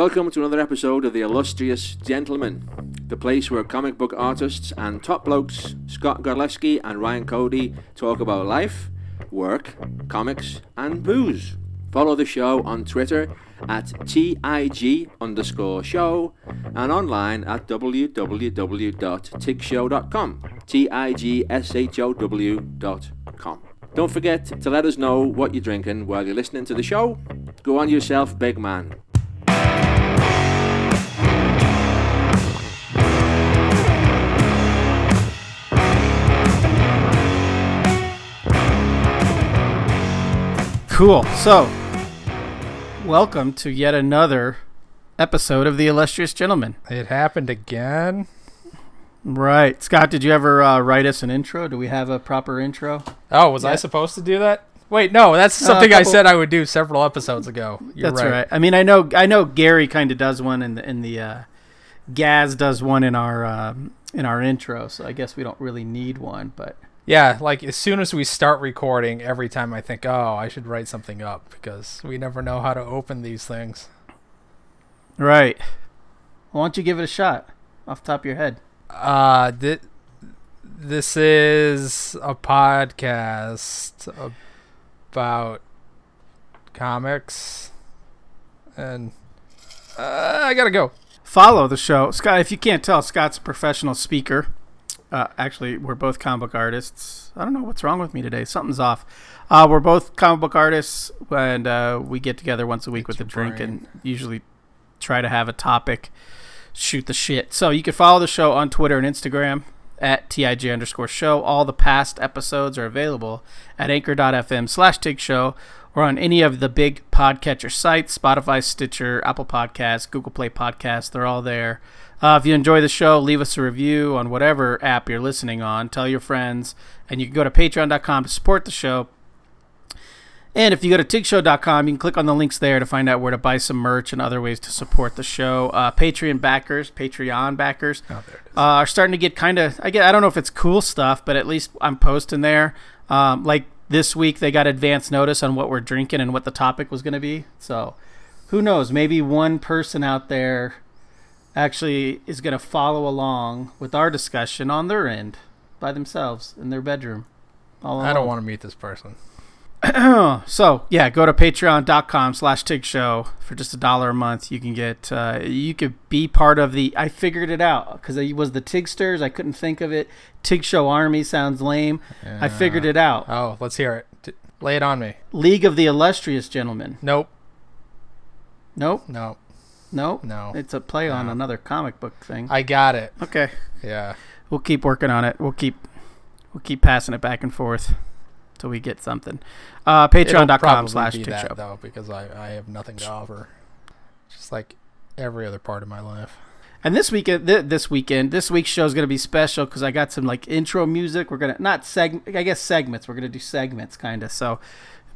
Welcome to another episode of The Illustrious Gentleman, the place where comic book artists and top blokes Scott Godleski and Ryan Cody talk about life, work, comics, and booze. Follow the show on Twitter at TIG underscore show and online at www.tigshow.com. T-I-G-S-H-O-W dot com. Don't forget to let us know what you're drinking while you're listening to the show. Go on yourself, big man. Cool. So, welcome to yet another episode of The Illustrious Gentleman. It happened again. Right. Scott, did you ever uh, write us an intro? Do we have a proper intro? Oh, was I supposed to do that? Wait, no, that's Uh, something I said I would do several episodes ago. You're That's right. I mean, I know I know Gary kind of does one in the in the uh, Gaz does one in our um, in our intro, so I guess we don't really need one, but Yeah, like as soon as we start recording, every time I think, oh, I should write something up because we never know how to open these things. right. Why don't you give it a shot off the top of your head? Uh, thi- this is a podcast about comics, and uh, I gotta go. follow the show. Scott, if you can't tell, Scott's a professional speaker. Uh, actually, we're both comic book artists. I don't know what's wrong with me today. Something's off. Uh, we're both comic book artists, and uh, we get together once a week with a drink brain. and usually try to have a topic, shoot the shit. So you can follow the show on Twitter and Instagram at TIG underscore show. All the past episodes are available at anchor.fm slash TIG show or on any of the big podcatcher sites Spotify, Stitcher, Apple Podcasts, Google Play Podcasts. They're all there. Uh, if you enjoy the show, leave us a review on whatever app you're listening on. Tell your friends. And you can go to patreon.com to support the show. And if you go to tigshow.com, you can click on the links there to find out where to buy some merch and other ways to support the show. Uh, Patreon backers, Patreon backers, Oh, there it is. uh, are starting to get kind of I get I don't know if it's cool stuff, but at least I'm posting there. Um, like this week, they got advance notice on what we're drinking and what the topic was going to be. So who knows? Maybe one person out there actually is going to follow along with our discussion on their end by themselves in their bedroom. All I don't want to meet this person. so yeah, go to patreon.com slash tig show for just a dollar a month. You can get, uh, you could be part of the, I figured it out because it was the Tigsters. I couldn't think of it. Tig Show Army sounds lame. I figured it out. Oh, let's hear it. T- lay it on me. League of the Illustrious Gentlemen. Nope. Nope. No. Nope. No. No, it's a play on No. another comic book thing. I got it. okay. Yeah. We'll keep working on it. We'll keep, we'll keep passing it back and forth till we get something. Uh, patreon.com slash be that, though because I, I have nothing to offer. Just like every other part of my life. And this weekend, th- this weekend, this week's show is going to be special because I got some like intro music. We're gonna not seg, I guess segments. We're gonna do segments, kind of. So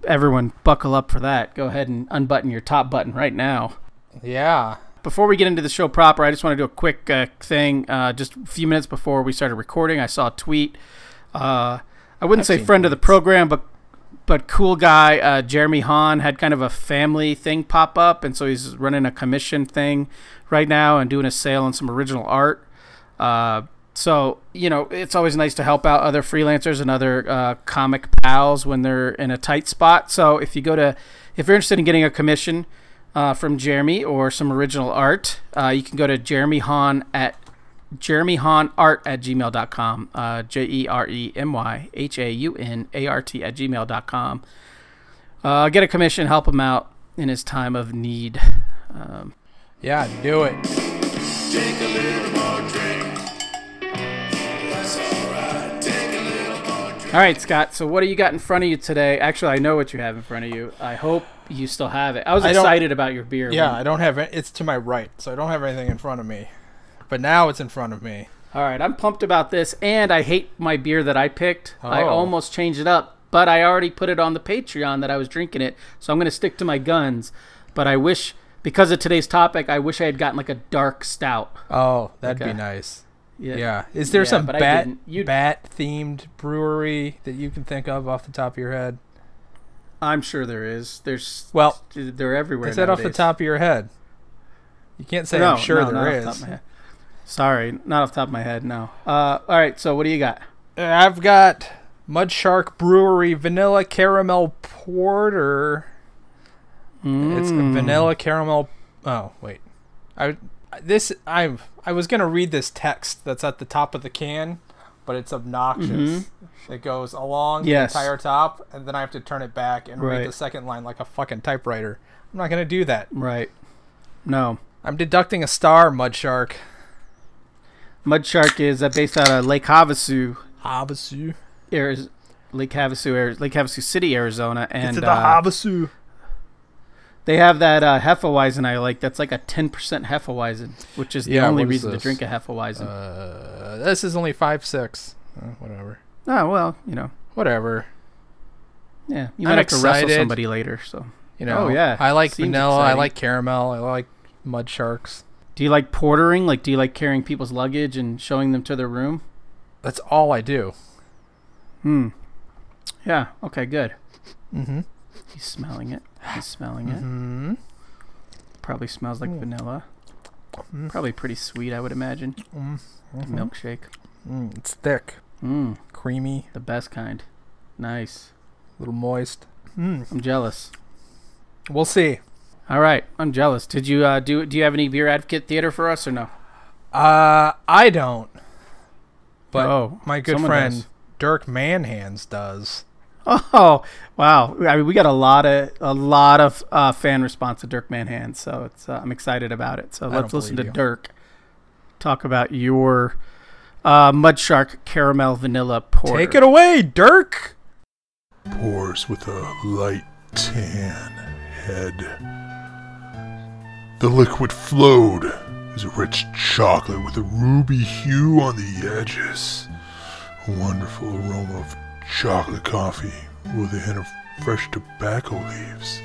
everyone, buckle up for that. Go ahead and unbutton your top button right now. Yeah. Before we get into the show proper, I just want to do a quick uh, thing. Uh, just a few minutes before we started recording, I saw a tweet. Uh, I wouldn't I've say friend of the program, but but cool guy uh, Jeremy Haun had kind of a family thing pop up, and so he's running a commission thing right now and doing a sale on some original art. Uh, so you know, it's always nice to help out other freelancers and other uh, comic pals when they're in a tight spot. So if you go to, if you're interested in getting a commission uh, from Jeremy or some original art, uh, you can go to Jeremy Haun at jeremyhaunart at gmail.com. Uh, J E R E M Y H A U N A R T at gmail.com. Uh, get a commission, help him out in his time of need. Um, Yeah, do it. all right, Scott. So, what do you got in front of you today? Actually, I know what you have in front of you. I hope you still have it. I was I excited about your beer. Yeah, when- I don't have it. It's to my right, so I don't have anything in front of me. But now it's in front of me. All right, I'm pumped about this, and I hate my beer that I picked. I Oh. almost changed it up, but I already put it on the Patreon that I was drinking it, so I'm going to stick to my guns. But I wish, because of today's topic, I wish I had gotten like a dark stout. Oh, that'd Okay. be nice. Yeah. Yeah. Is there Yeah, some bat bat themed brewery that you can think of off the top of your head? I'm sure there is. There's Well, they're everywhere. Is that off the top of your head. You can't say no, I'm sure no, there off the top of my head. Sorry, not off the top of my head. No. Uh, all right. So what do you got? Uh, I've got Mud Shark Brewery Vanilla Caramel Porter. It's Mm. vanilla caramel. Oh wait, I this I I was gonna read this text that's at the top of the can, but it's obnoxious. It goes along Mm-hmm. Yes. the entire top, and then I have to turn it back and read the second line like a fucking typewriter. I'm not gonna do that. Right. No. I'm deducting a star, Mud Shark. Mud Shark is uh, based out of Lake Havasu, Havasu. Ariz- Lake Havasu, Lake Havasu City, Arizona, and it's the uh, Havasu. They have that uh, Hefeweizen I like. That's like a ten percent Hefeweizen, which is the Yeah, only reason to drink a Hefeweizen. Uh, this is only five six. Uh, whatever. oh well, you know, Whatever. yeah, you I'm might have to wrestle somebody later. So, You know. Oh, yeah. I like Seems vanilla. I like caramel. I like mud sharks. do you like portering? Like, do you like carrying people's luggage and showing them to their room? That's all I do. Hmm. Yeah. Okay. Good. Mm-hmm. He's smelling it. He's smelling it. Mm-hmm. Probably smells like Mm. vanilla. Mm. Probably pretty sweet, I would imagine. Mm. The milkshake. Mm, it's thick, Mmm. creamy, The best kind. Nice. a little moist. Mm. I'm jealous. We'll see. All right, I'm jealous. Did you uh, do? Do you have any beer advocate theater for us or no? Uh, I don't. But oh, my good friend does. Dirk Manhands does. Oh, wow! I mean, we got a lot of a lot of uh, fan response to Dirk Manhand, so it's uh, I'm excited about it. So I let's listen to you. Dirk talk about your uh, Mud Shark Caramel Vanilla Porter. Take it away, Dirk. pours with a light tan head. The liquid flowed as a rich chocolate with a ruby hue on the edges. A wonderful aroma of chocolate coffee with a hint of fresh tobacco leaves.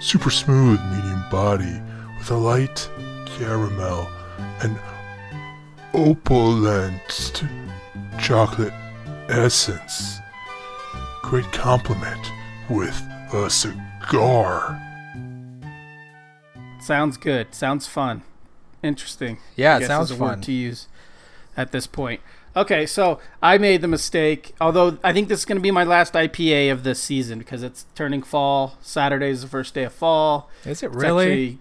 Super smooth medium body with a light caramel and opulent chocolate essence great compliment with a cigar. Sounds good. Sounds fun. Interesting. Yeah, it sounds is word fun. to use at this point. Okay, so I made the mistake. Although I think this is going to be my last IPA of this season because it's turning fall. Saturday is the first day of fall. Is it It's really? actually-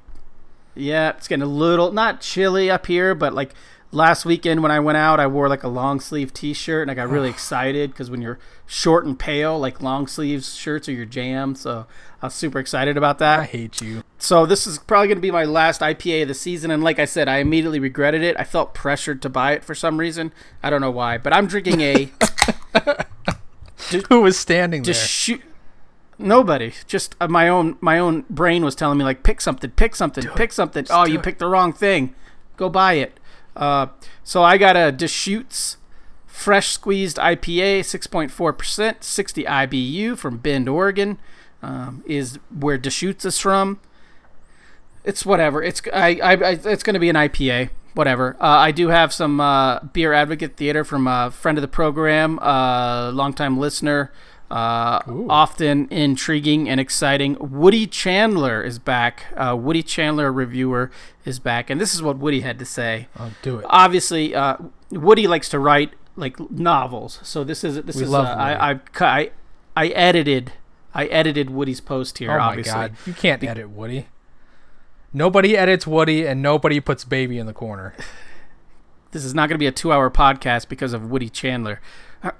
yeah, it's getting a little not chilly up here, but like last weekend when I went out, I wore like a long sleeve T-shirt and I got really excited because when you're short and pale, like long sleeves shirts are your jam. So I was super excited about that. I hate you. So this is probably going to be my last IPA of the season, and like I said, I immediately regretted it. I felt pressured to buy it for some reason. I don't know why, but I'm drinking a Who was standing there? just shoot. Nobody, just uh, my own my own brain was telling me like pick something, pick something, pick something. oh, you it. picked the wrong thing. Go buy it. Uh, so I got a Deschutes fresh squeezed IPA, 6.4%, 60 IBU from Bend, Oregon. Um, is where Deschutes is from. It's whatever. It's I, I, I it's going to be an IPA. Whatever. Uh, I do have some uh, beer advocate theater from a friend of the program, uh, longtime listener, uh, often intriguing and exciting. Woody Chandler is back. Uh, Woody Chandler, reviewer, is back, and this is what Woody had to say. I'll do it. Obviously, uh, Woody likes to write like novels, so this is this We is love uh, I, I I I edited I edited Woody's post here. oh my god, you can't edit Woody. Nobody edits Woody, and nobody puts Baby in the corner. this is not going to be a two-hour podcast because of Woody Chandler.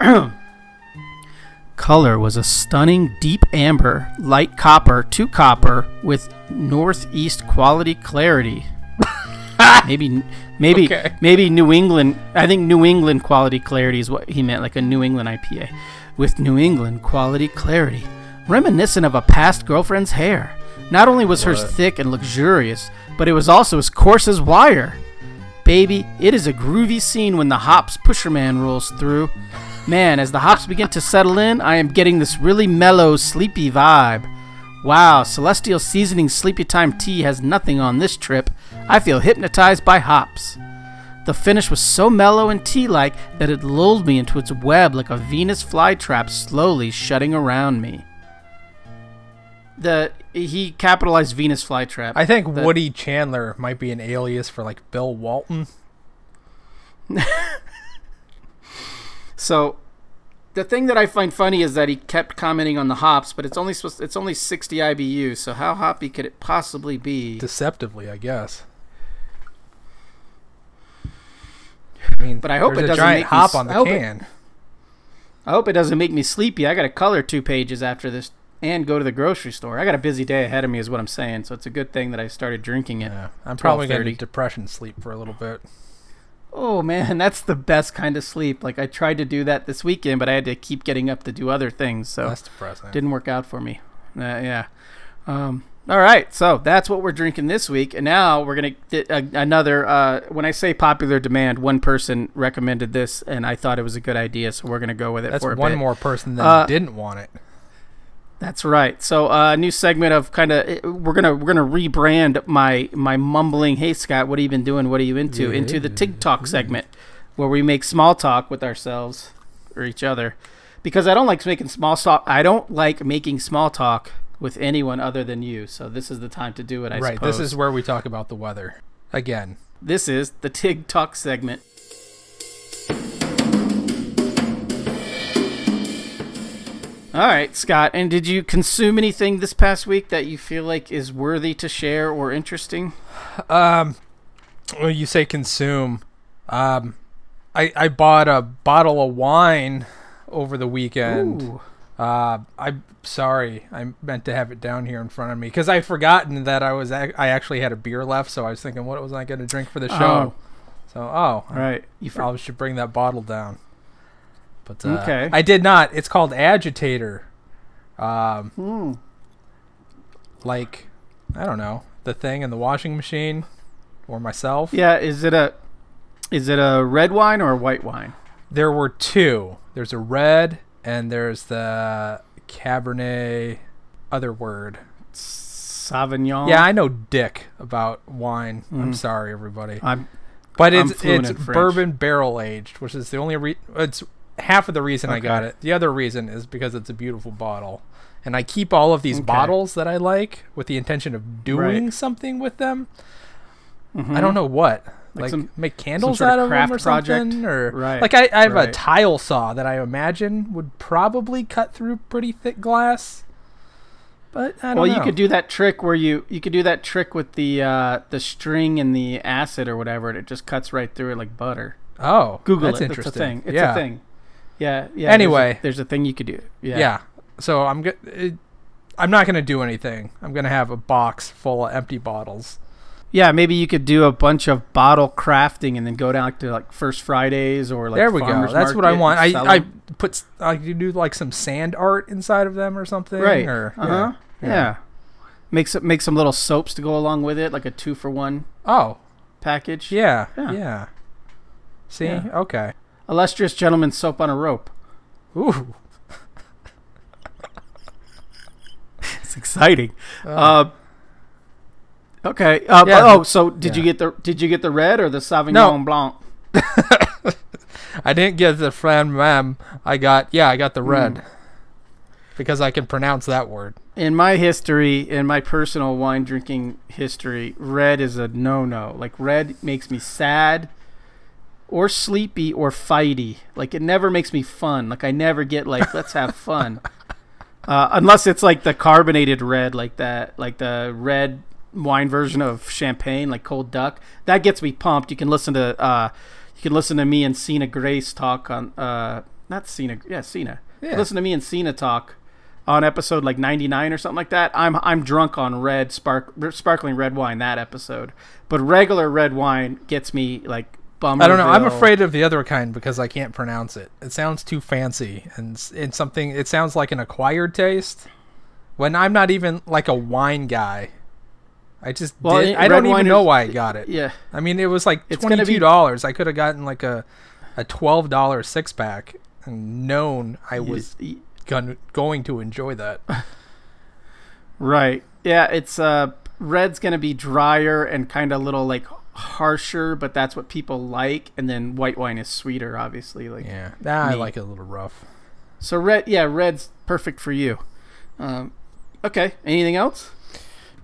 Color was a stunning deep amber, light copper to copper with northeast quality clarity. maybe, maybe, Okay. maybe New England. I think New England quality clarity is what he meant, like a New England IPA, with New England quality clarity, reminiscent of a past girlfriend's hair. Not only was hers thick and luxurious, but it was also as coarse as wire. Baby, it is a groovy scene when the hops pusherman rolls through. Man, as the hops begin to settle in, I am getting this really mellow, sleepy vibe. Wow, Celestial Seasoning Sleepy Time Tea has nothing on this trip. I feel hypnotized by hops. The finish was so mellow and tea like that it lulled me into its web like a Venus flytrap slowly shutting around me. the he capitalized Venus flytrap. I think That- Woody Chandler might be an alias for like Bill Walton. So the thing that I find funny is that he kept commenting on the hops, but it's only supposed it's only 60 IBU. So how hoppy could it possibly be? Deceptively, I guess. I mean, But I hope it doesn't giant make me hop s- on the I hope it- can. I hope it doesn't make me sleepy. I got to color two pages after this and go to the grocery store. I got a busy day ahead of me, is what I'm saying. So it's a good thing that I started drinking it. Yeah, I'm probably going to 12:30. need depression sleep for a little bit. Oh man, that's the best kind of sleep. Like I tried to do that this weekend, but I had to keep getting up to do other things, so That's depressing. didn't work out for me. Uh, yeah. Um, all right, so that's what we're drinking this week, and now we're gonna get a, another. Uh, when I say popular demand, one person recommended this, and I thought it was a good idea, so we're gonna go with it That's one bit. more person that Uh, didn't want it. That's right. So uh, a new segment of kind of we're gonna we're gonna rebrand my my mumbling. Hey Scott, what have you been doing? What are you into? Into the Tig Talk segment, where we make small talk with ourselves or each other, because I don't like making small talk. I don't like making small talk with anyone other than you. So this is the time to do it. I right. suppose. This is where we talk about the weather again. this is the Tig Talk segment. All right, Scott. And did you consume anything this past week that you feel like is worthy to share or interesting? Um, when you say consume, um, I I bought a bottle of wine over the weekend. Ooh. Uh, I'm sorry, I meant to have it down here in front of me because I'd forgotten that I was I actually had a beer left, so I was thinking, what was I going to drink for the show? So, oh, All right. You I should bring that bottle down. But uh, Okay. I did not. It's called Agitator. Um, Hmm. like I don't know the thing in the washing machine, or myself. Yeah. Is it a is it a red wine or a white wine? There were two. There's a red and there's the Cabernet. Other word. Sauvignon. Yeah, I know dick about wine. I'm Mm. sorry, everybody. I'm. But it's it's French. bourbon barrel aged, which is the only re- it's half of the reason I got it. The other reason is because it's a beautiful bottle. And I keep all of these Okay. bottles that I like with the intention of doing Right. something with them. Mhm. I don't know what. Like Like, some- make candles out of craft them or project? something or Right, like I, I have a tile saw that I imagine would probably cut through pretty thick glass. But I don't Well, know. you could do that trick where you you could do that trick with the uh, the string and the acid or whatever, and it just cuts right through it like butter. Oh, Google that's it. interesting. It's a thing. It's yeah. a thing. Yeah. Yeah. there's a- Anyway. there's a, thing you could do. Yeah. Yeah. So I'm go- it, I'm not gonna do anything. I'm gonna have a box full of empty bottles. Yeah, maybe you could do a bunch of bottle crafting and then go down to like First Fridays or like there we go. That's what I want. I I put you do like some sand art inside of them or something. right. Or, uh huh. yeah. Yeah. Make some make some little soaps to go along with it, like a two for one Oh, package. yeah, Yeah. yeah. See, Yeah. okay. Illustrious gentleman soap on a rope. Ooh. It's exciting. Oh. Uh, okay. Uh, Yeah. Oh, so did you get the did you get the red or the Sauvignon No. Blanc? I didn't get the Fran Mam. I got yeah, I got the red Mm. because I can pronounce that word. In my history, in my personal wine drinking history, red is a no no. Like red makes me sad or sleepy or fighty. Like it never makes me fun. Like I never get like let's have fun. Uh, unless it's like the carbonated red, like that, like the red wine version of champagne, like Cold Duck. That gets me pumped. You can listen to, uh, you can listen to me and Cena Grace talk on, uh, not Cena, yeah, Cena. Yeah. Listen to me and Cena talk on episode like 99 or something like that. I'm I'm drunk on red spark sparkling red wine that episode, but regular red wine gets me like I don't know. I'm afraid of the other kind because I can't pronounce it. It sounds too fancy and it's something. It sounds like an acquired taste. When I'm not even like a wine guy. I just Well, did, it- I don't even know is- why I got it. Yeah, I mean, it was like gonna twenty two dollars. I could have gotten like a a twelve dollar six pack and known I was gon- going to enjoy that. Right. Yeah, it's uh red's going to be drier and kind of little like harsher, but that's what people like and then white wine is sweeter obviously like Yeah, I like it a little rough. So red yeah, red's perfect for you. Um Okay. Anything else?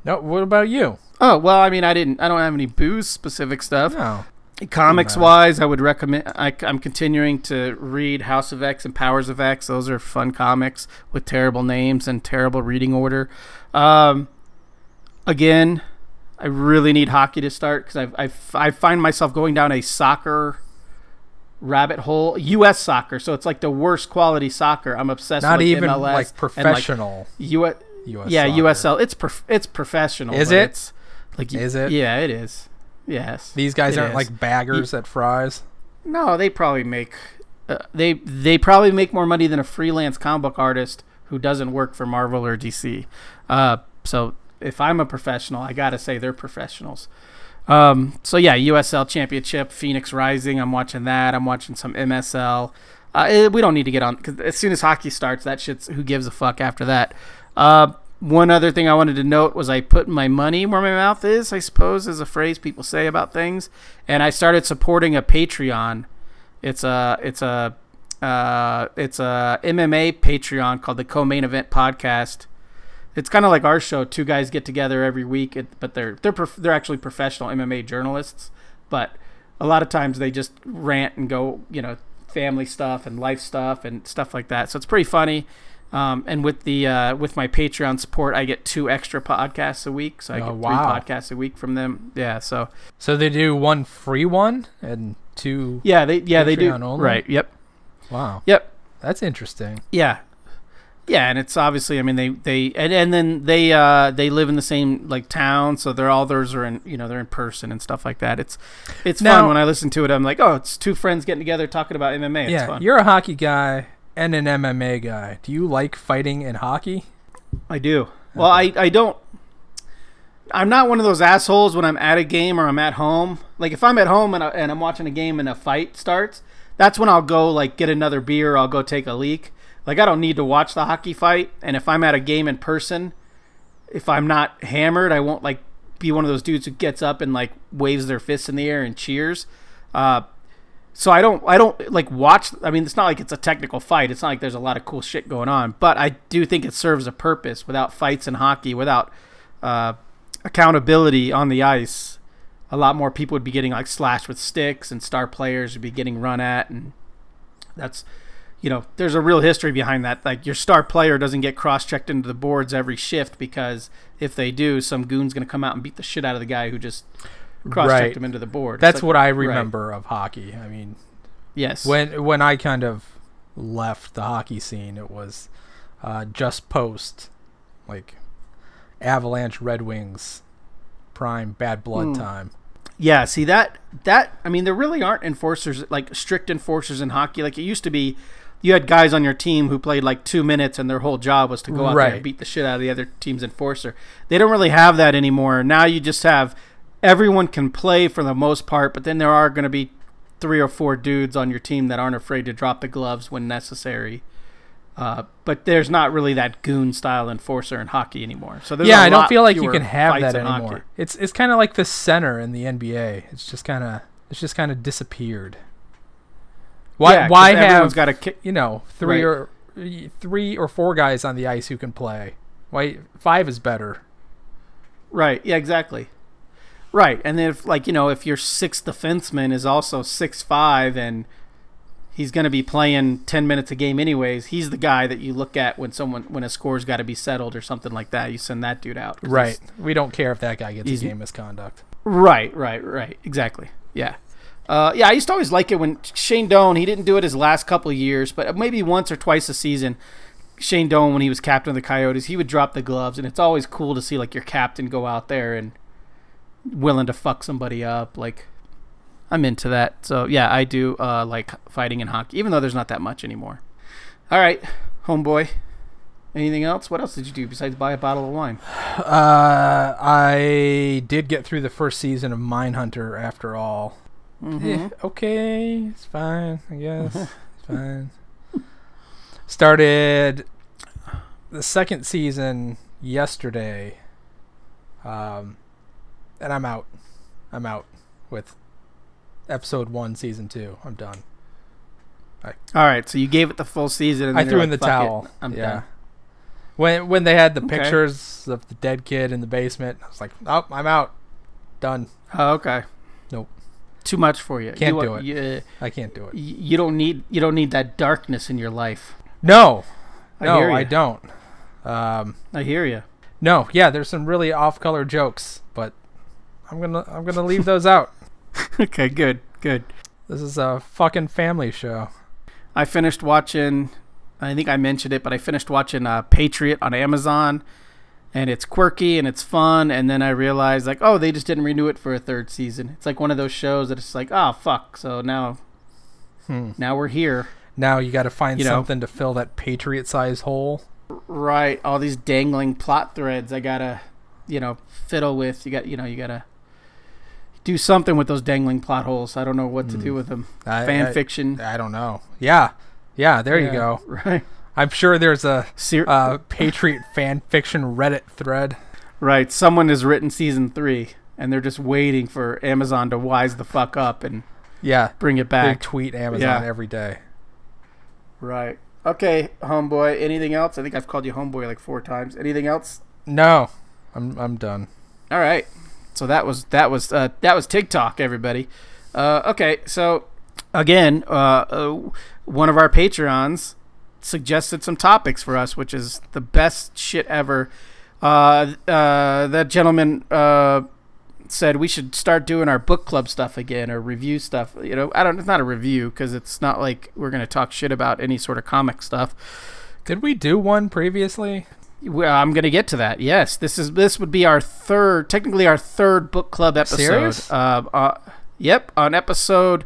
No, what about you? Oh well, I mean, I didn't. I don't have any booze specific stuff. No. Comics wise, I would recommend. I, I'm continuing to read House of X and Powers of X. Those are fun comics with terrible names and terrible reading order. Um, again, I really need hockey to start because I I find myself going down a soccer rabbit hole. U.S. soccer, so it's like the worst quality soccer. I'm obsessed. With not with even MLS like professional. U.S. US yeah, soccer. USL. It's prof- it's professional. Is it? It's like Is it? Yeah, it is. Yes. These guys aren't is. like baggers at Fry's. No, they probably make uh, they they probably make more money than a freelance comic book artist who doesn't work for Marvel or DC. Uh, so if I'm a professional, I gotta say they're professionals. Um, so yeah, USL Championship, Phoenix Rising. I'm watching that. I'm watching some MSL. Uh, eh, we don't need to get on because as soon as hockey starts, that shit's who gives a fuck after that. Uh, one other thing I wanted to note was I put my money where my mouth is. I suppose is a phrase people say about things, and I started supporting a Patreon. It's a it's a uh, it's a MMA Patreon called the Co-Main Event Podcast. It's kind of like our show. Two guys get together every week, but they're they're prof- they're actually professional MMA journalists. But a lot of times they just rant and go, you know, family stuff and life stuff and stuff like that. So it's pretty funny. Um, and with the uh, with my Patreon support, I get two extra podcasts a week. So I Oh, get wow. three podcasts a week from them. Yeah. So So they do one free one and two. yeah, they yeah they do. Patreon only? Right. Yep. Wow, Yep. that's interesting. Yeah. Yeah, and it's obviously I mean they they and, and then they uh they live in the same like town, so they're all theirs are in you know, they're in person and stuff like that. It's it's Now- fun when I listen to it. I'm like, "Oh, it's two friends getting together talking about MMA." It's yeah, fun. you're a hockey guy and an MMA guy. Do you like fighting in hockey? I do. Well, I, I don't. I'm not one of those assholes when I'm at a game or I'm at home. Like if I'm at home and, I, and I'm watching a game and a fight starts, that's when I'll go like get another beer. Or I'll go take a leak. Like I don't need to watch the hockey fight. And if I'm at a game in person, if I'm not hammered, I won't like be one of those dudes who gets up and like waves their fists in the air and cheers. Uh, so I don't I don't like watch I mean it's not like it's a technical fight. It's not like there's a lot of cool shit going on, but I do think it serves a purpose without fights in hockey, without uh, accountability on the ice. A lot more people would be getting like slashed with sticks and star players would be getting run at and that's you know, there's a real history behind that. Like your star player doesn't get cross-checked into the boards every shift because if they do, some goon's going to come out and beat the shit out of the guy who just cross-checked Right. him into the board. It's That's like- what I right. remember of hockey. I mean, Yes. when when I kind of left the hockey scene, it was uh, just post like Avalanche, Red Wings, prime bad blood Hmm. time. Yeah, see that that I mean there really aren't enforcers like strict enforcers in hockey like it used to be. You had guys on your team who played like two minutes and their whole job was to go out there and beat the shit out of the other team's enforcer. They don't really have that anymore. Now you just have everyone can play for the most part, but then there are going to be three or four dudes on your team that aren't afraid to drop the gloves when necessary. Uh, but there's not really that goon style enforcer in hockey anymore. So there's yeah, I I don't feel like you can have that anymore. It's it's kind of like the center in the NBA. It's just kind of it's just kind of disappeared. Why Yeah, 'cause why everyone's have got to kick? you know three Right. or three or four guys on the ice who can play? Why five is better? Right. Yeah. Exactly. Right. And then if like you know if your sixth defenseman is also six five and he's going to be playing ten minutes a game anyways, he's the guy that you look at when someone when a score's got to be settled or something like that. You send that dude out Right. We don't care if that guy gets a he's- game misconduct. Right. Right. Right. Exactly. Yeah. Uh, yeah, I used to always like it when Shane Doan. He didn't do it his last couple years, but maybe once or twice a season. Shane Doan, when he was captain of the Coyotes, he would drop the gloves, and it's always cool to see like your captain go out there and willing to fuck somebody up. Like, I'm into that. So yeah, I do uh, like fighting in hockey, even though there's not that much anymore. All right, homeboy. Anything else? What else did you do besides buy a bottle of wine? Uh, I did get through the first season of Mindhunter after all. Mm-hmm. Okay, it's fine. I guess it's fine. Started the second season yesterday, um, and I'm out. I'm out with episode one, season two. I'm done. All right, so you gave it the full season. And I threw you're in the like, "Fuck it, towel. I'm yeah. done. When when they had the Okay. pictures of the dead kid in the basement, I was like, "Oh, I'm out. Done. Oh, okay. Too much for you. Can't you, do it. You, I can't do it." you don't need you don't need that darkness in your life. No, I no, I don't. Um, I hear you. no, yeah, there's some really off-color jokes, but I'm gonna I'm gonna leave those out. okay, good, good. This is a fucking family show. I finished watching. I think I mentioned it, but I finished watching uh, Patriot on Amazon, and it's quirky and it's fun. And then I realized, like, oh, they just didn't renew it for a third season. It's like one of those shows that it's like, oh fuck. So now, Hmm. now we're here. Now you got to find You know. something to fill that Patriot-sized hole. Right, all these dangling plot threads I gotta, you know, fiddle with. You got, you know, you gotta do something with those dangling plot holes. I don't know what to do with them. I, Fan I- fiction. I don't know. Yeah, yeah. There you go. Right. I'm sure there's a uh, Patriot fan fiction Reddit thread. Right. Someone has written season three, and they're just waiting for Amazon to wise the fuck up and Yeah, bring it they back. tweet Amazon Yeah. every day. Right. Okay, homeboy. Anything else? I think I've called you homeboy like four times. Anything else? No, I'm I'm done. All right. So that was that was uh, that was Tig Talk, everybody. Uh, okay, so again, uh, uh, one of our Patreons suggested some topics for us, which is the best shit ever. Uh, uh, that gentleman uh, said we should start doing our book club stuff again or review stuff. You know, I don't. It's not a review because it's not like we're gonna talk shit about any sort of comic stuff. Did we do one previously? Well, I'm gonna get to that. Yes, this is this would be our third, technically our third book club episode. Serious? Uh, uh, yep, on episode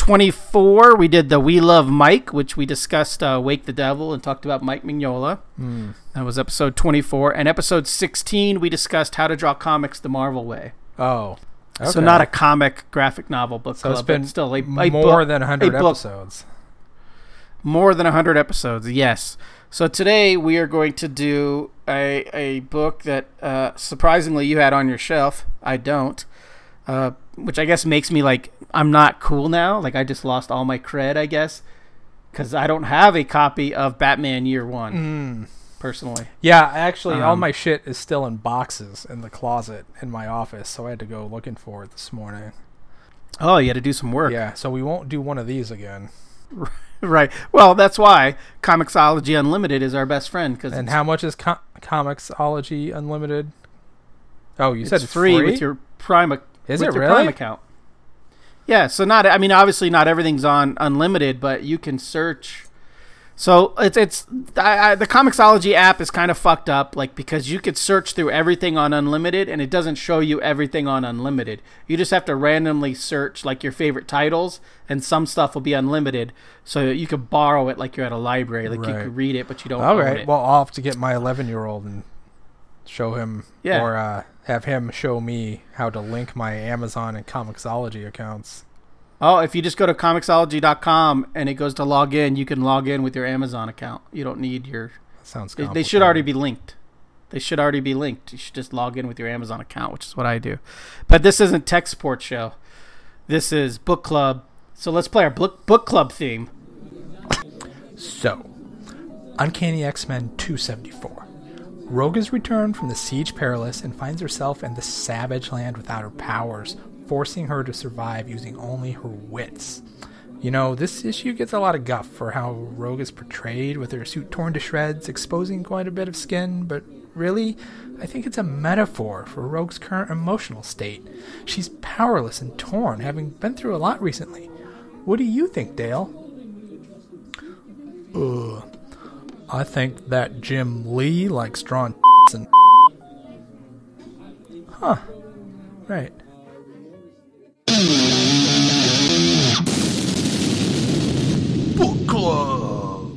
24, we did the We Love Mike, which we discussed uh, Wake the Devil and talked about Mike Mignola. Hmm. That was episode 24, and episode 16 we discussed how to draw comics the Marvel way. Oh, So not a comic graphic novel book So club, it's been but still a, a more book- than 100 a book. episodes. More than 100 episodes, yes. So today we are going to do a, a book that uh, surprisingly you had on your shelf. I don't. Uh, which I guess makes me like, I'm not cool now. Like, I just lost all my cred, I guess. Because I don't have a copy of Batman Year One, Mm. personally. Yeah, actually, all Um, my shit is still in boxes in the closet in my office, so I had to go looking for it this morning. Oh, you had to do some work. Yeah, so we won't do one of these again. Right. Well, that's why Comixology Unlimited is our best friend. Because And how much is com- Comixology Unlimited? Oh, you said it's free, with your Prime Is it really? Prime account. Yeah, so not I mean obviously not everything's on unlimited, but you can search. So it's it's I, I, the Comixology app is kind of fucked up, like because you could search through everything on unlimited and it doesn't show you everything on unlimited. You just have to randomly search like your favorite titles, and some stuff will be unlimited, so you could borrow it like you're at a library, like you could read it, but you don't. All right. it. Well, I'll have to get my 11 year old and show him, Yeah. or uh, have him show me how to link my Amazon and Comixology accounts. Oh, if you just go to Comixology.com and it goes to log in, you can log in with your Amazon account. You don't need your. Sounds. They, they should already be linked. They should already be linked. You should just log in with your Amazon account, which is what I do. But this isn't tech support show. This is book club. So let's play our book book club theme. So, Uncanny X Men 274. Rogue has returned from the Siege Perilous and finds herself in the savage land without her powers, forcing her to survive using only her wits. You know, this issue gets a lot of guff for how Rogue is portrayed, with her suit torn to shreds, exposing quite a bit of skin, but really, I think it's a metaphor for Rogue's current emotional state. She's powerless and torn, having been through a lot recently. What do you think, Dale? Ugh. I think that Jim Lee likes drawing and. Huh. Right. Book Club.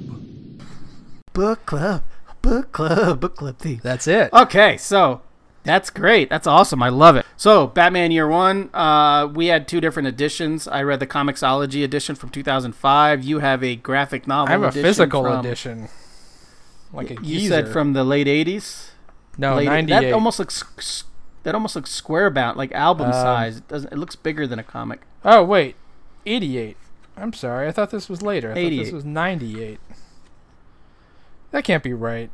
Book club, book club, book club theme. That's it. Okay, so that's great. That's awesome. I love it. So, Batman Year One, uh, we had two different editions. I read the Comixology edition from 2005. You have a graphic novel. I have a edition physical from- edition. Like a You geezer. said from the late 80s. no late, ninety That almost looks that almost looks square bound, like album Um, size. It doesn't. It looks bigger than a comic. Oh wait, eighty eight. I'm sorry. I thought this was later. I thought this was ninety eight. That can't be right.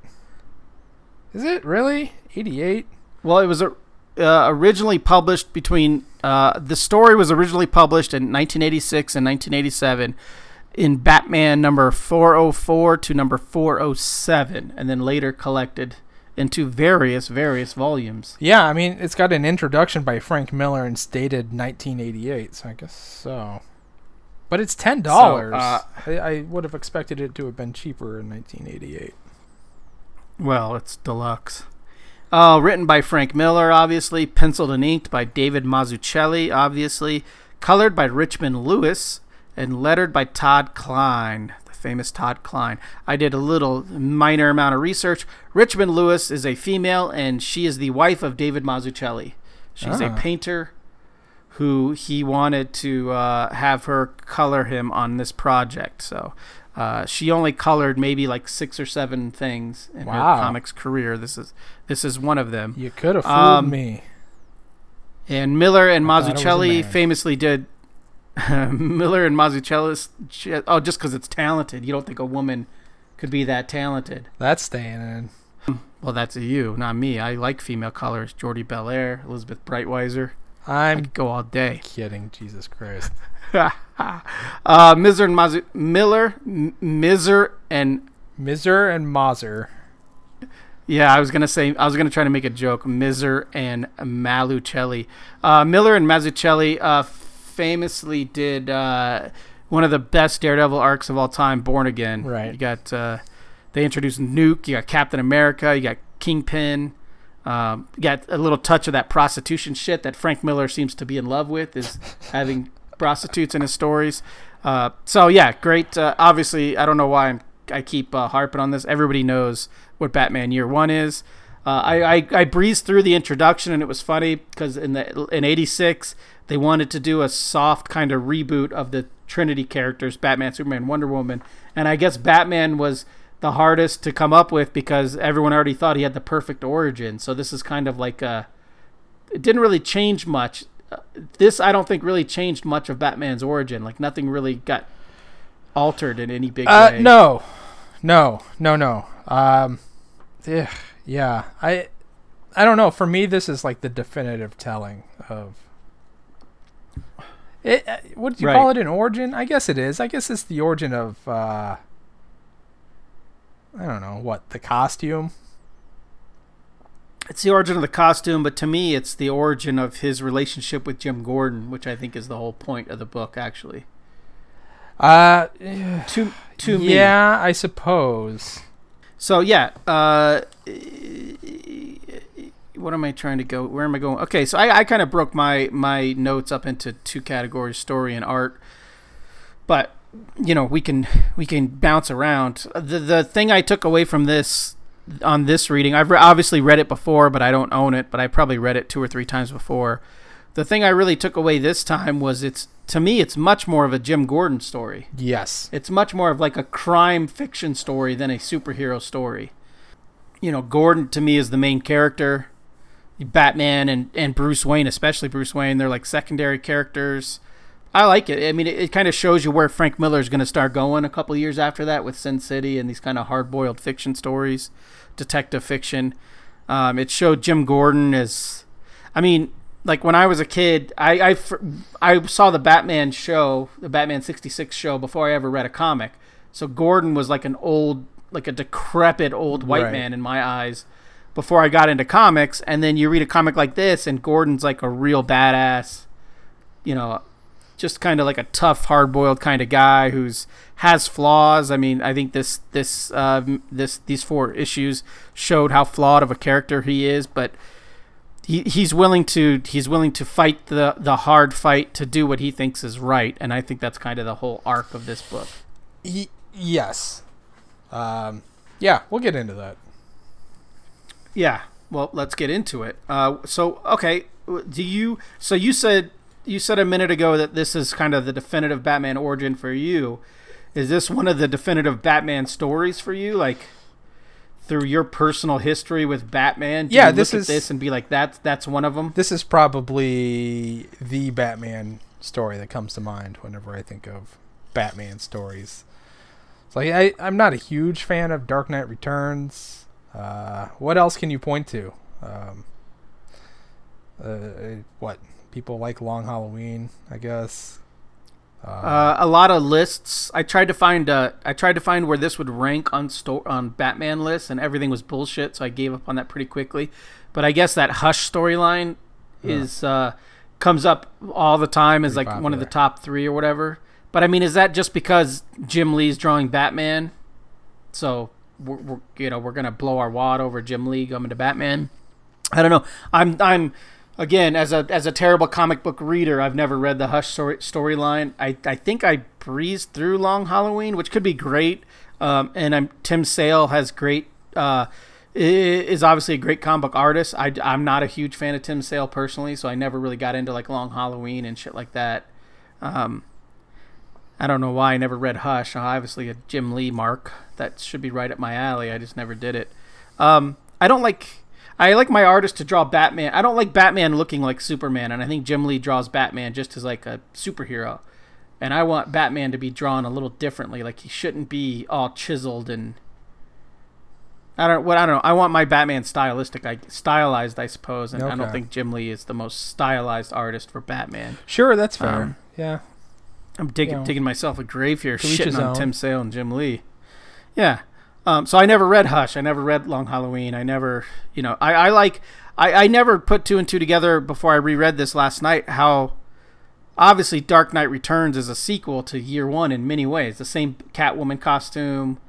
Is it really 88? Well, it was uh, originally published between. Uh, the story was originally published in 1986 and 1987 in Batman number 404 to number 407, and then later collected into various various volumes. Yeah, I mean it's got an introduction by Frank Miller and stated 1988, so I guess so. But it's ten dollars. uh, I, I would have expected it to have been cheaper in 1988. Well, it's deluxe. Uh, written by Frank Miller, obviously. Penciled and inked by David Mazzucchelli, obviously. Colored by Richmond Lewis. And lettered by Todd Klein, the famous Todd Klein. I did a little minor amount of research. Richmond Lewis is a female, and she is the wife of David Mazzucchelli. She's a Ah. painter who he wanted to uh, have her color him on this project. So uh, she only colored maybe like six or seven things in Wow. her comics career. This is this is one of them. You could have fooled Um, me. And Miller and I thought it was a Mazzucchelli famously did. Miller and Mazzucchelli. Oh, just because it's talented, you don't think a woman could be that talented. That's staying in. Well, that's a you, not me. I like female colors. Jordie Bellaire, Elizabeth Breitweiser. I I'm could go all day. kidding. Jesus Christ. uh, Mizer and Mazzu- Miller, M- Mizer and Miser and Mazer. yeah, I was gonna say I was gonna try to make a joke. Mizer and Malucelli, uh, Miller and Mazzucchelli uh, famously did uh, one of the best Daredevil arcs of all time, Born Again. Right. You got uh, they introduced Nuke. You got Captain America. You got Kingpin. Um, you got a little touch of that prostitution shit that Frank Miller seems to be in love with is having prostitutes in his stories. Uh, so yeah, great. Uh, obviously, I don't know why I'm, I keep uh, harping on this. Everybody knows what Batman Year One is. Uh, I, I I breezed through the introduction and it was funny because in the in '86 they wanted to do a soft kind of reboot of the Trinity characters, Batman, Superman, Wonder Woman, and I guess Batman was the hardest to come up with because everyone already thought he had the perfect origin. So this is kind of like a. It didn't really change much. Uh, This I don't think really changed much of Batman's origin. Like nothing really got altered in any big Uh, way. no, no, no, no. Um, ugh, yeah, I, I don't know. For me, this is like the definitive telling of. It, uh, what do you Right. call it? An origin? I guess it is. I guess it's the origin of. Uh, I don't know what the costume. It's the origin of the costume, but to me, it's the origin of his relationship with Jim Gordon, which I think is the whole point of the book, actually. Uh, To to me, yeah, I suppose. So yeah, uh, what am I trying to go? Where am I going? Okay, so I, I kind of broke my my notes up into two categories: story and art. But you know, we can we can bounce around. The the thing I took away from this on this reading, I've re- obviously read it before, but I don't own it. But I probably read it two or three times before. The thing I really took away this time was it's to me it's much more of a Jim Gordon story. Yes. It's much more of like a crime fiction story than a superhero story. You know, Gordon to me is the main character. Batman and, and Bruce Wayne, especially Bruce Wayne, they're like secondary characters. I like it. I mean, it, it kind of shows you where Frank Miller is going to start going a couple years after that with Sin City and these kind of hard boiled fiction stories, detective fiction. Um, it showed Jim Gordon as, I mean, like when I was a kid, I, I, I saw the Batman show, the Batman 66 show, before I ever read a comic. So Gordon was like an old, like a decrepit old white Right. man in my eyes before I got into comics. And then you read a comic like this, and Gordon's like a real badass, you know, just kind of like a tough, hard-boiled kind of guy who's has flaws. I mean, I think this this uh, this these four issues showed how flawed of a character he is, but he, he's willing to he's willing to fight the the hard fight to do what he thinks is right, and I think that's kind of the whole arc of this book. Y- yes. Um, yeah, we'll get into that. Yeah. Well, let's get into it. Uh, so, okay, do you? So you said you said a minute ago that this is kind of the definitive Batman origin for you. Is this one of the definitive Batman stories for you? Like through your personal history with Batman? Do Yeah, you this look is- at this and be like, that's that's one of them. This is probably the Batman story that comes to mind whenever I think of Batman stories. Like I, I'm not a huge fan of Dark Knight Returns. Uh, what else can you point to? Um, uh, what people like Long Halloween, I guess. Uh, a lot of lists. I tried to find. Uh, I tried to find where this would rank on sto- on Batman lists, and everything was bullshit. So I gave up on that pretty quickly. But I guess that Hush storyline is uh, comes up all the time as like Pretty one of the top three or whatever. But I mean, is that just because Jim Lee's drawing Batman? So we're, we're you know we're gonna blow our wad over Jim Lee coming to Batman. I don't know. I'm I'm again as a as a terrible comic book reader. I've never read the Hush story storyline. I I think I breezed through Long Halloween, which could be great. Um, and I'm Tim Sale has great. Uh, is obviously a great comic book artist. I, I'm not a huge fan of Tim Sale personally, so I never really got into like Long Halloween and shit like that. Um, I don't know why I never read Hush. Obviously, a Jim Lee mark that should be right up my alley. I just never did it. Um, I don't like. I like my artist to draw Batman. I don't like Batman looking like Superman, and I think Jim Lee draws Batman just as like a superhero. And I want Batman to be drawn a little differently. Like he shouldn't be all chiseled and. I don't what I don't know. I want my Batman stylistic, I stylized, I suppose, and I don't think Jim Lee is the most stylized artist for Batman. Sure, that's fair. Um, yeah. I'm digging, You know, digging myself a grave here, to each his shitting on own. Tim Sale and Jim Lee. Yeah. Um, so I never read Hush. I never read Long Halloween. I never, you know, I, I like, I, I never put two and two together before I reread this last night. How obviously Dark Knight Returns is a sequel to Year One in many ways. The same Catwoman costume,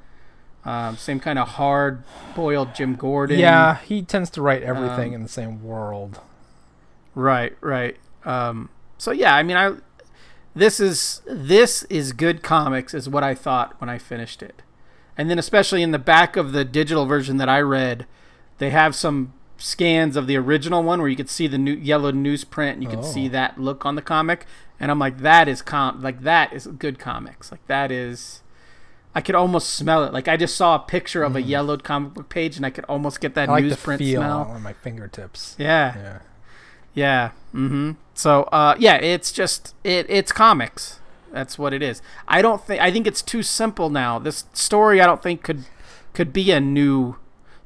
um, same kind of hard boiled Jim Gordon. Yeah, he tends to write everything Um, in the same world. Right, right. Um, so yeah, I mean, I this is this is good comics, is what I thought when I finished it, and then especially in the back of the digital version that I read, they have some scans of the original one where you could see the new yellow newsprint and you could see Oh. that look on the comic, and I'm like, that is com like that is good comics, like that is. I could almost smell it. Like I just saw a picture of a yellowed comic book page, and I could almost get that Mm. I like newsprint smell. on my fingertips. Yeah, Yeah. Yeah. Mm-hmm. So, uh, yeah, it's just it. It's comics. That's what it is. I don't think. I think it's too simple now. This story, I don't think could could be a new.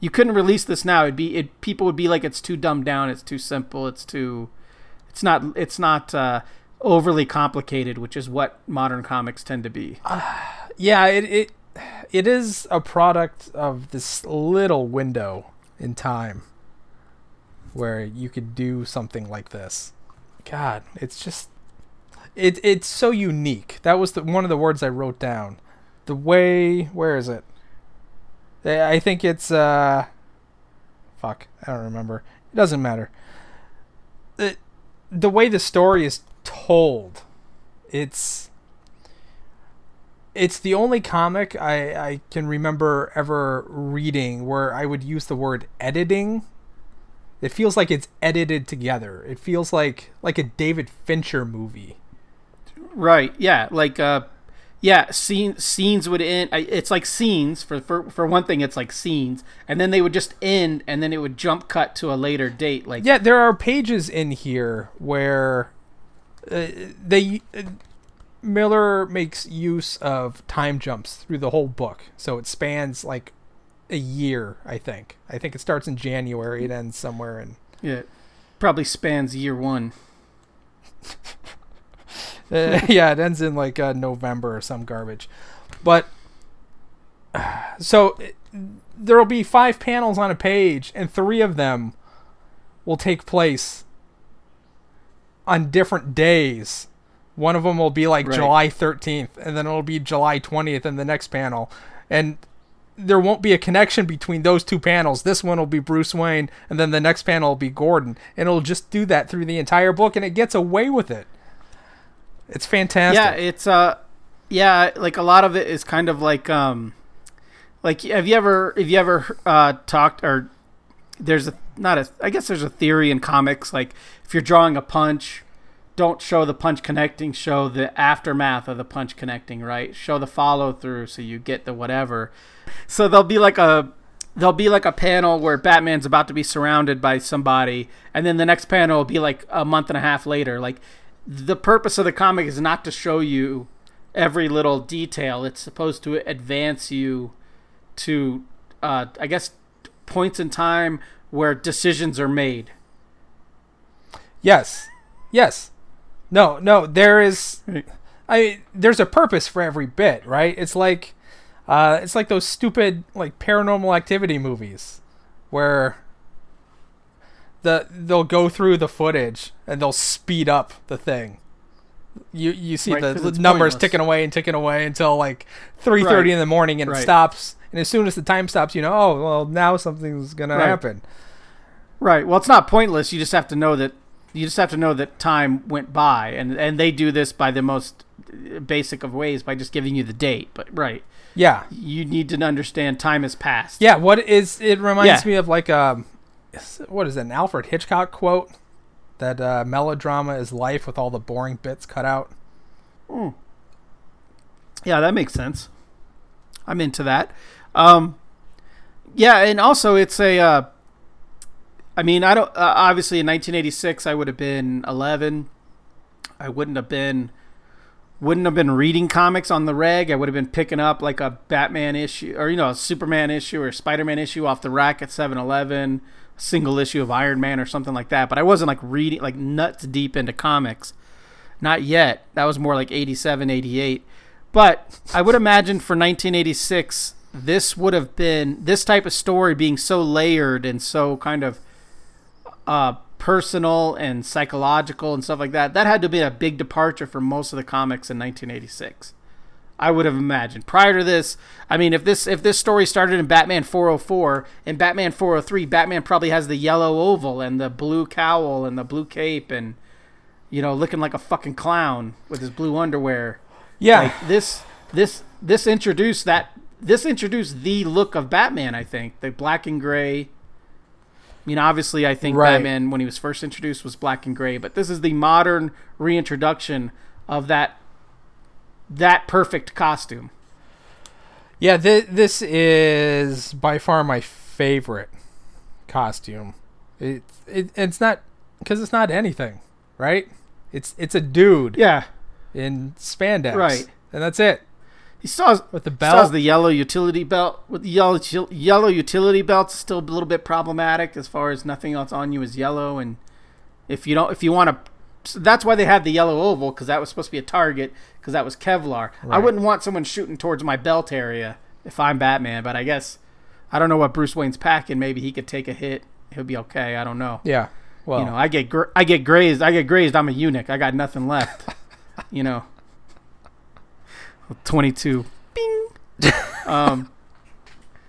You couldn't release this now. It'd be it. People would be like, it's too dumbed down. It's too simple. It's too. It's not. It's not uh, overly complicated, which is what modern comics tend to be. Yeah, it, it it is a product of this little window in time where you could do something like this. God, it's just it it's so unique. That was the one of the words I wrote down. The way where is it? Eh, I think it's uh fuck, I don't remember. It doesn't matter. The the way the story is told, it's it's the only comic I, I can remember ever reading where I would use the word editing. It feels like it's edited together. It feels like like a David Fincher movie. Right. Yeah. Like, uh, yeah. Scene, scenes would end. It's like scenes for, for for one thing. It's like scenes, and then they would just end, and then it would jump cut to a later date. Like, Yeah, there are pages in here where uh, they uh, Miller makes use of time jumps through the whole book, so it spans like a year. I think. I think it starts in January. It ends somewhere in yeah, probably spans year one. Uh, yeah, it ends in like uh, November or some garbage. But so there'll be five panels on a page, and three of them will take place on different days. One of them will be like Right. July 13th, and then it'll be July 20th in the next panel. And there won't be a connection between those two panels. This one will be Bruce Wayne, and then the next panel will be Gordon. And it'll just do that through the entire book, and it gets away with it. It's fantastic. Yeah, it's uh, yeah, like a lot of it is kind of like um, like have you ever have you ever uh talked or there's a not a I guess there's a theory in comics like if you're drawing a punch, don't show the punch connecting, show the aftermath of the punch connecting, right? Show the follow through so you get the whatever. So there'll be like a there'll be like a panel where Batman's about to be surrounded by somebody, and then the next panel will be like a month and a half later. Like the purpose of the comic is not to show you every little detail. It's supposed to advance you to, uh, I guess, points in time where decisions are made. Yes. Yes. No, no, there is I there's a purpose for every bit, right? It's like uh it's like those stupid like paranormal activity movies where the they'll go through the footage and they'll speed up the thing. You you see Right, the numbers pointless. ticking away and ticking away until like 3:30 Right. in the morning and it stops and as soon as the time stops you know oh well now something's going to Right. happen. Right. Well, it's not pointless. You just have to know that you just have to know that time went by, and and they do this by the most basic of ways by just giving you the date. But right, Yeah. you need to understand time has passed. Yeah, what is it reminds Yeah. me of like um what is it, an Alfred Hitchcock quote? That uh, melodrama is life with all the boring bits cut out. Yeah, that makes sense. I'm into that. Um, yeah, and also it's a. Uh, I mean, I don't. Uh, obviously, in 1986, I would have been 11. I wouldn't have been. Wouldn't have been reading comics on the reg. I would have been picking up like a Batman issue or you know a Superman issue or Spider-Man issue off the rack at 7-Eleven, a single issue of Iron Man or something like that. But I wasn't like reading like nuts deep into comics. Not yet. That was more like 87, 88. But I would imagine for 1986, this would have been this type of story being so layered and so kind of uh, personal and psychological and stuff like that. That had to be a big departure from most of the comics in 1986. I would have imagined. Prior to this, I mean, if this if this story started in Batman 404 and Batman 403, Batman probably has the yellow oval and the blue cowl and the blue cape and you know looking like a fucking clown with his blue underwear. Yeah. Like this this this introduced that this introduced the look of Batman, I think. The black and gray. I mean, obviously, I think Right. Batman, when he was first introduced, was black and gray, but this is the modern reintroduction of that that perfect costume. yeah, th- this is by far my favorite costume. It, it it's not cuz it's not anything, right? It's it's a dude Yeah, in spandex. Right. And that's it. He still has, With the still has belt. the yellow utility belt. With the yellow yellow utility belt, still a little bit problematic as far as nothing else on you is yellow, and if you don't, if you want to. So that's why they had the yellow oval because that was supposed to be a target because that was Kevlar. I wouldn't want someone shooting towards my belt area if I'm Batman, but I guess I don't know what Bruce Wayne's packing. Maybe he could take a hit. He'll be okay. I don't know. yeah. Well, you know, I get gr- I get grazed. I get grazed. I'm a eunuch. I got nothing left. you know, twenty two. Bing. um.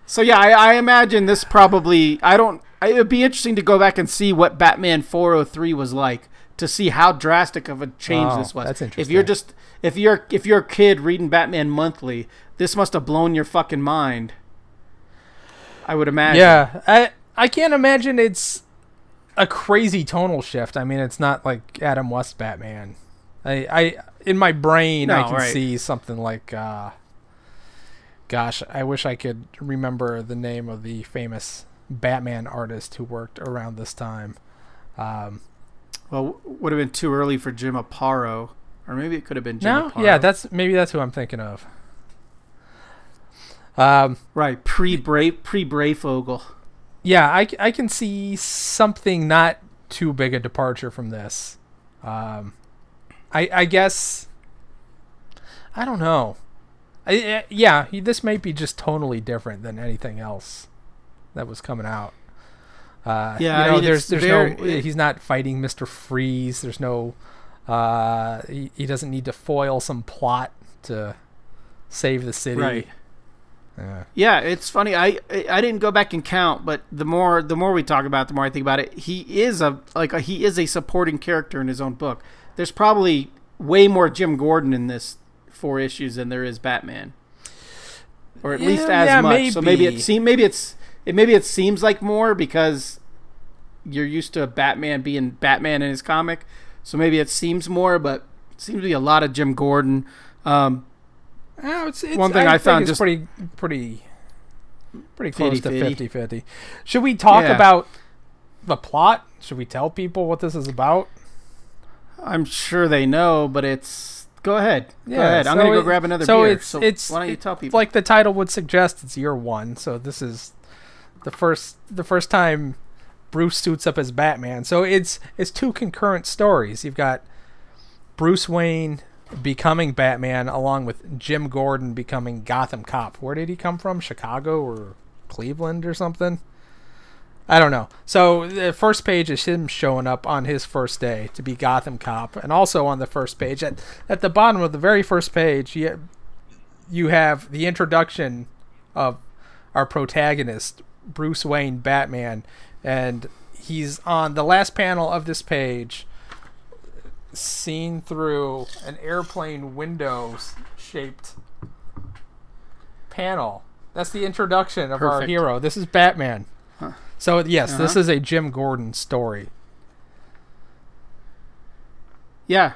So yeah, I, I imagine this probably. I don't. It would be interesting to go back and see what Batman 403 was like to see how drastic of a change Oh, this was. that's interesting. If you're just if you're if you're a kid reading Batman monthly, this must have blown your fucking mind. I would imagine. Yeah, I I can't imagine it's a crazy tonal shift. I mean, it's not like Adam West Batman. I I in my brain I can right. see something like uh gosh, I wish I could remember the name of the famous Batman artist who worked around this time. Um Well, would have been too early for Jim Aparo, or maybe it could have been Jim no, Aparo. yeah, that's maybe that's who I'm thinking of. Um right. Pre Brave, pre Breyfogle. yeah, I can see something not too big a departure from this. Um, I I guess I don't know. I, I- yeah, this may be just tonally different than anything else that was coming out. Uh, Yeah, you I mean, there's there's very- no he's not fighting Mister Freeze. There's no uh, he, he doesn't need to foil some plot to save the city. Right. Yeah. Yeah, it's funny. I I I didn't go back and count, but the more the more we talk about, it, the more I think about it. He is a like a, he is a supporting character in his own book. There's probably way more Jim Gordon in this four issues than there is Batman, or at least as yeah, much. So maybe maybe. it seem maybe it's it maybe it seems like more because you're used to Batman being Batman in his comic, so maybe it seems more, but it seems to be a lot of Jim Gordon. Um, Oh, it's, it's, One thing I think found just- pretty, pretty, pretty close to 50-50. 50-50. Should we talk Yeah. about the plot? Should we tell people what this is about? I'm sure they know, but it's go ahead. go Yeah, ahead. I'm gonna go it- grab another so beer. it's- so it's- why don't you tell people? Like the title would suggest, it's year one. So this is the first the first time Bruce suits up as Batman. So it's it's two concurrent stories. You've got Bruce Wayne becoming Batman along with Jim Gordon becoming Gotham cop. Where did he come from? Chicago or Cleveland or something? I don't know. So the first page is him showing up on his first day to be Gotham cop, and also on the first page at at the bottom of the very first page, you you have the introduction of our protagonist, Bruce Wayne, Batman, and he's on the last panel of this page, seen through an airplane window shaped panel. That's the introduction of our hero. This is Batman. So yes, this Uh-huh. is a Jim Gordon story. Yeah,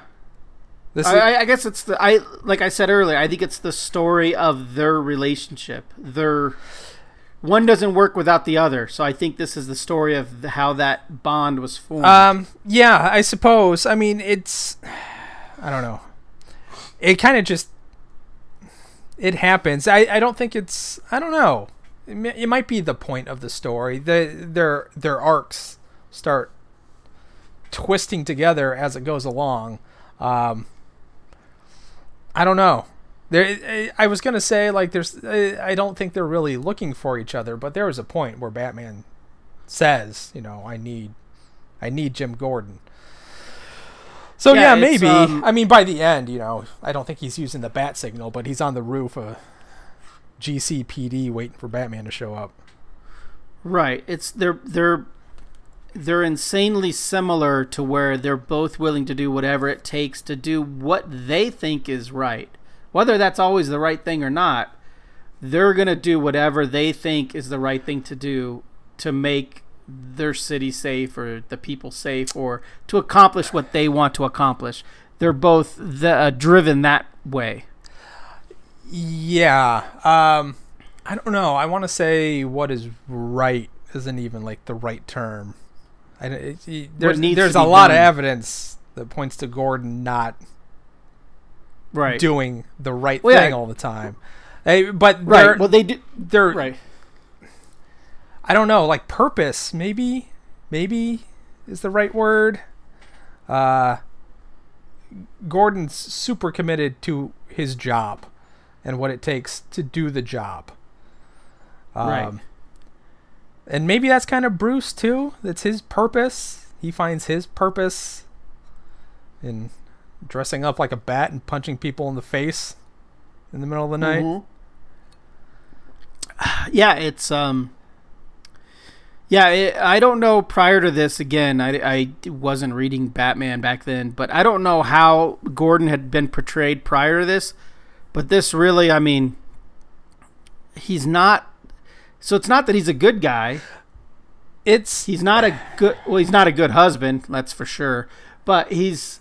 This I, I- I guess it's the I like I said earlier. I think it's the story of their relationship. Their one doesn't work without the other. So I think this is the story of the, how that bond was formed. Um, yeah, I suppose. I mean, it's, I don't know. It kind of just, it happens. I, I don't think it's, I don't know. It, might be the point of the story. The their their arcs start twisting together as it goes along. Um, I don't know. There, I was gonna say like there's. I don't think they're really looking for each other, but there was a point where Batman says, you know, I need I need Jim Gordon. So Yeah, yeah, maybe. um, I mean, by the end, you know, I don't think he's using the bat signal, but he's on the roof of GCPD waiting for Batman to show up. Right. It's they're they're they're insanely similar to where they're both willing to do whatever it takes to do what they think is right. Whether that's always the right thing or not, they're going to do whatever they think is the right thing to do to make their city safe or the people safe or to accomplish what they want to accomplish. They're both the, uh, driven that way. Yeah. Um, I don't know. I want to say what is right isn't even like the right term. I, it, it- there's there's a lot of evidence that points to Gordon not Right. doing the right Well, yeah. thing all the time. But right. they're, Well, they do. they're Right. I don't know, like purpose, maybe, maybe is the right word. Uh, Gordon's super committed to his job and what it takes to do the job. Um, Right. And maybe that's kind of Bruce too. That's his purpose. He finds his purpose in dressing up like a bat and punching people in the face in the middle of the night. Mhm. Yeah, it's um. Yeah, it, I don't know. Prior to this, again, I, I wasn't reading Batman back then, but I don't know how Gordon had been portrayed prior to this. But this really, I mean, he's not. So it's not that he's a good guy. It's He's not a good. Well, he's not a good husband. That's for sure. But he's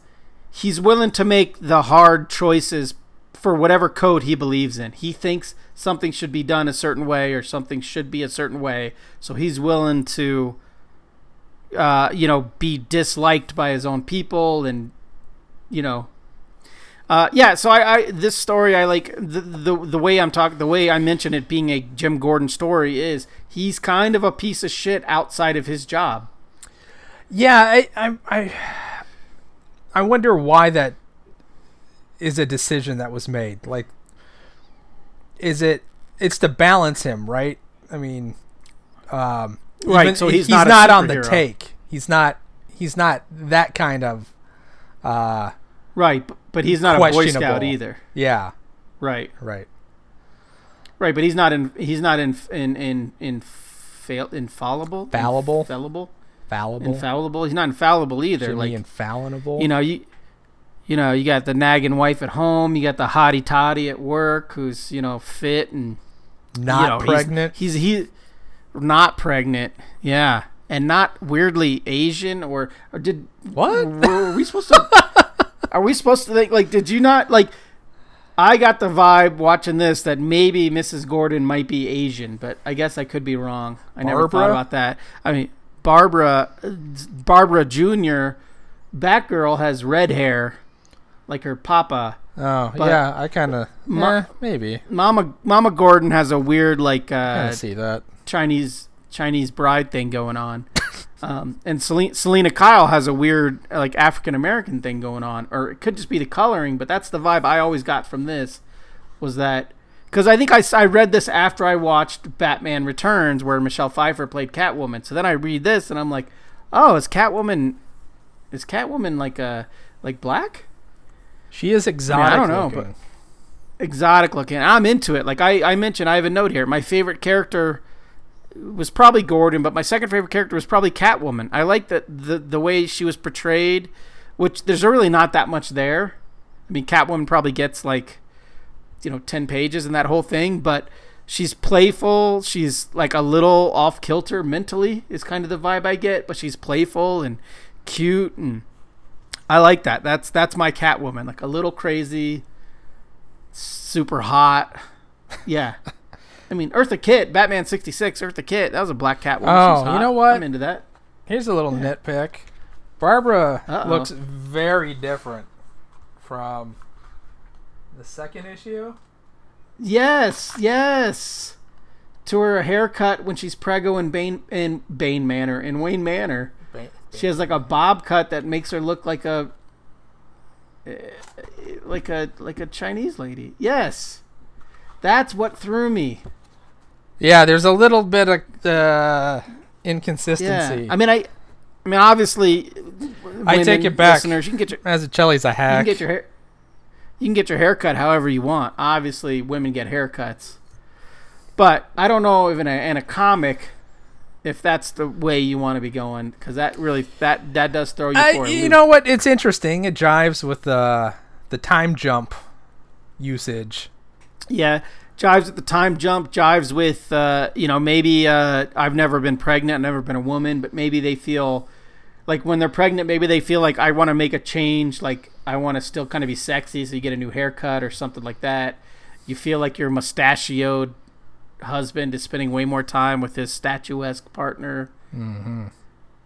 he's willing to make the hard choices for whatever code he believes in. He thinks something should be done a certain way or something should be a certain way. So he's willing to, uh, you know, be disliked by his own people and, you know. Uh, yeah, so I, I this story I like the, the the way I'm talking the way I mention it being a Jim Gordon story is he's kind of a piece of shit outside of his job. Yeah, I, I, I, I wonder why that is a decision that was made. Like, is it? It's to balance him, right? I mean, um, Right, even- so he's not a on the take. He's not. He's not that kind of. Uh, Right, but he's not a Boy Scout either. yeah, Right, right. right, but he's not in. He's not in in in in fail infallible. Fallible? Fallible. Fallible. Infallible. He's not infallible either. Jimmy like infallible. you know you. You know, you got the nagging wife at home. You got the hottie toddy at work, who's you know fit and not you know, pregnant. He's, he not pregnant. Yeah, and not weirdly Asian or or did What? Were we supposed to? are we supposed to think like? Did you not like? I got the vibe watching this that maybe Mrs. Gordon might be Asian, but I guess I could be wrong. I never thought about that. I mean, Barbara, Barbara Junior, Batgirl has red hair, like her papa. oh but- yeah, I kind of. Ma- maybe. Mama Mama Gordon has a weird like I uh, see that. Chinese Chinese bride thing going on. Um, and Selina, Selina Kyle has a weird like African American thing going on, or it could just be the coloring, but that's the vibe I always got from this. Was that because I think I, I read this after I watched Batman Returns, where Michelle Pfeiffer played Catwoman. So then I read this and I'm like, oh, is Catwoman is Catwoman like a like black? She is exotic. I don't know, looking. exotic looking. I'm into it. Like I, I mentioned, I have a note here. My favorite character was probably Gordon, but my second favorite character was probably Catwoman. I like that the the way she was portrayed, which there's really not that much there. I mean, Catwoman probably gets like, you know, ten pages in that whole thing, but she's playful. She's like a little off kilter mentally, is kind of the vibe I get. But she's playful and cute, and I like that. That's that's my Catwoman, like a little crazy, super hot. Yeah. I mean, Eartha Kitt, Batman '66, Eartha Kitt. That was a black Catwoman. Oh, you know what? I'm into that. Here's a little nitpick. Barbara Uh-oh. looks very different from the second issue. Yes, yes. To her haircut when she's prego in Bane in Bane Manor in Wayne Manor. She has like a bob cut that makes her look like a eh, like a like a Chinese lady. Yes. That's what threw me. Yeah, there's a little bit of uh, Yeah. inconsistency. I mean I I mean obviously I take it back. Listeners, you can get your Mazzucchelli's a hack. you can get your hair you can get your hair cut however you want. Obviously women get haircuts. But I don't know if in a in a comic if that's the way you want to be going because that really that that does throw you I- for a you loop. know what? It's interesting. It jives with the the time jump usage. Yeah, jives at the time jump, jives with uh, you know maybe uh, I've never been pregnant, never been a woman, but maybe they feel like when they're pregnant, maybe they feel like I want to make a change, like I want to still kind of be sexy, so you get a new haircut or something like that. You feel like your mustachioed husband is spending way more time with his statuesque partner. Mm-hmm.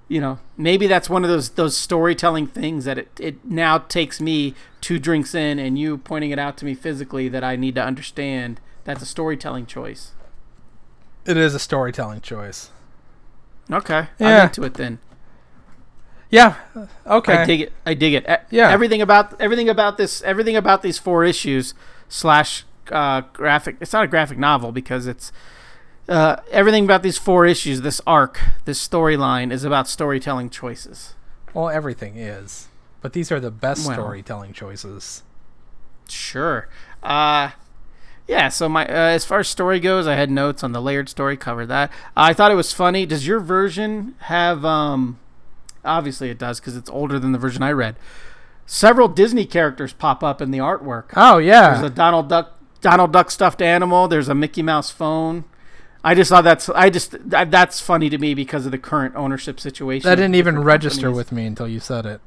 You know, maybe that's one of those those storytelling things that it, it now takes me two drinks in and you pointing it out to me physically that I need to understand. That's a storytelling choice. It is a storytelling choice. Okay, Yeah. I'm into it then. Yeah. Okay. I dig it. I dig it. Yeah. Everything about everything about this everything about these four issues slash uh, graphic. It's not a graphic novel because it's uh, everything about these four issues. This arc, this storyline is about storytelling choices. well, everything is, but these are the best Well. storytelling choices. Sure. Uh yeah, so my uh, as far as story goes, I had notes on the layered story, cover that. I thought it was funny. Does your version have um obviously it does cuz it's older than the version I read. Several Disney characters pop up in the artwork. Oh yeah. There's a Donald Duck Donald Duck stuffed animal, there's a Mickey Mouse phone. I just thought that's I just that, that's funny to me because of the current ownership situation. that didn't even register companies. with me until you said it.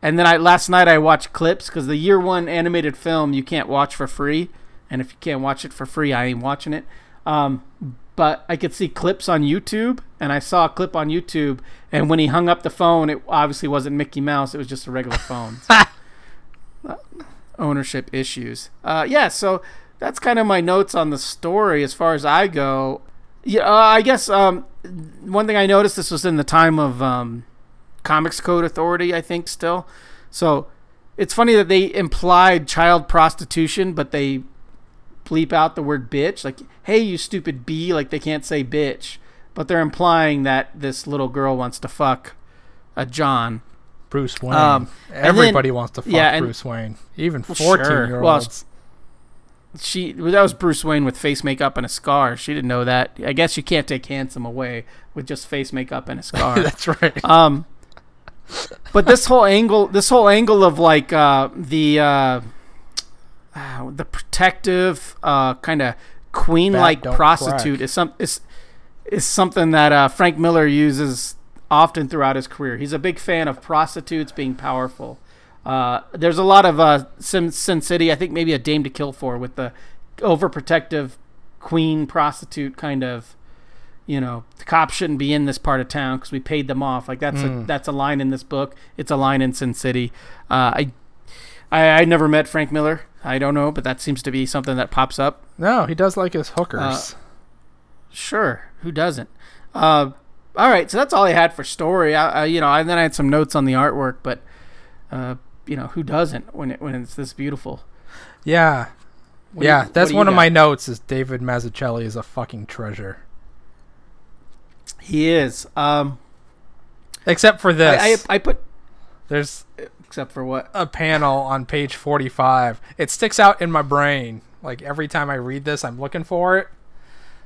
And then I last night I watched clips because the year one animated film you can't watch for free, and if you can't watch it for free, I ain't watching it. Um, but I could see clips on YouTube, and I saw a clip on YouTube, and when he hung up the phone, it obviously wasn't Mickey Mouse; it was just a regular phone. Uh, ownership issues. Uh, yeah, so that's kind of my notes on the story as far as I go. Yeah, uh, I guess um, one thing I noticed this was in the time of um, Comics Code Authority, I think, still. So it's funny that they implied child prostitution, but they bleep out the word bitch. Like, hey, you stupid bee. Like, they can't say bitch. But they're implying that this little girl wants to fuck a John. Bruce Wayne. Um, and then- Everybody wants to fuck yeah, and- Bruce Wayne. Even Well, sure. fourteen year Well, olds. She that was Bruce Wayne with face makeup and a scar. She didn't know that. I guess you can't take handsome away with just face makeup and a scar. That's right. Um, but this whole angle, this whole angle of like uh, the uh, uh, the protective uh, kind of queen-like prostitute crack. is some is is something that uh, Frank Miller uses often throughout his career. He's a big fan of prostitutes being powerful. Uh, there's a lot of uh, Sin, Sin City. I think maybe a Dame to Kill for with the overprotective queen prostitute kind of you know, the cops shouldn't be in this part of town because we paid them off. Like that's a Mm. that's a line in this book. It's a line in Sin City. Uh, I, I I never met Frank Miller. I don't know, but that seems to be something that pops up. no, he does like his hookers. sure. Who doesn't? Uh, all right, so that's all I had for story. I, I, you know, and then I had some notes on the artwork, but uh, you know, who doesn't when it when it's this beautiful? Yeah. What yeah, you- that's one of got? my notes is David Mazzucchelli is a fucking treasure. He is. Um, Except for this. I, I I put There's except for what? a panel on page 45. It sticks out in my brain. Like every time I read this, I'm looking for it.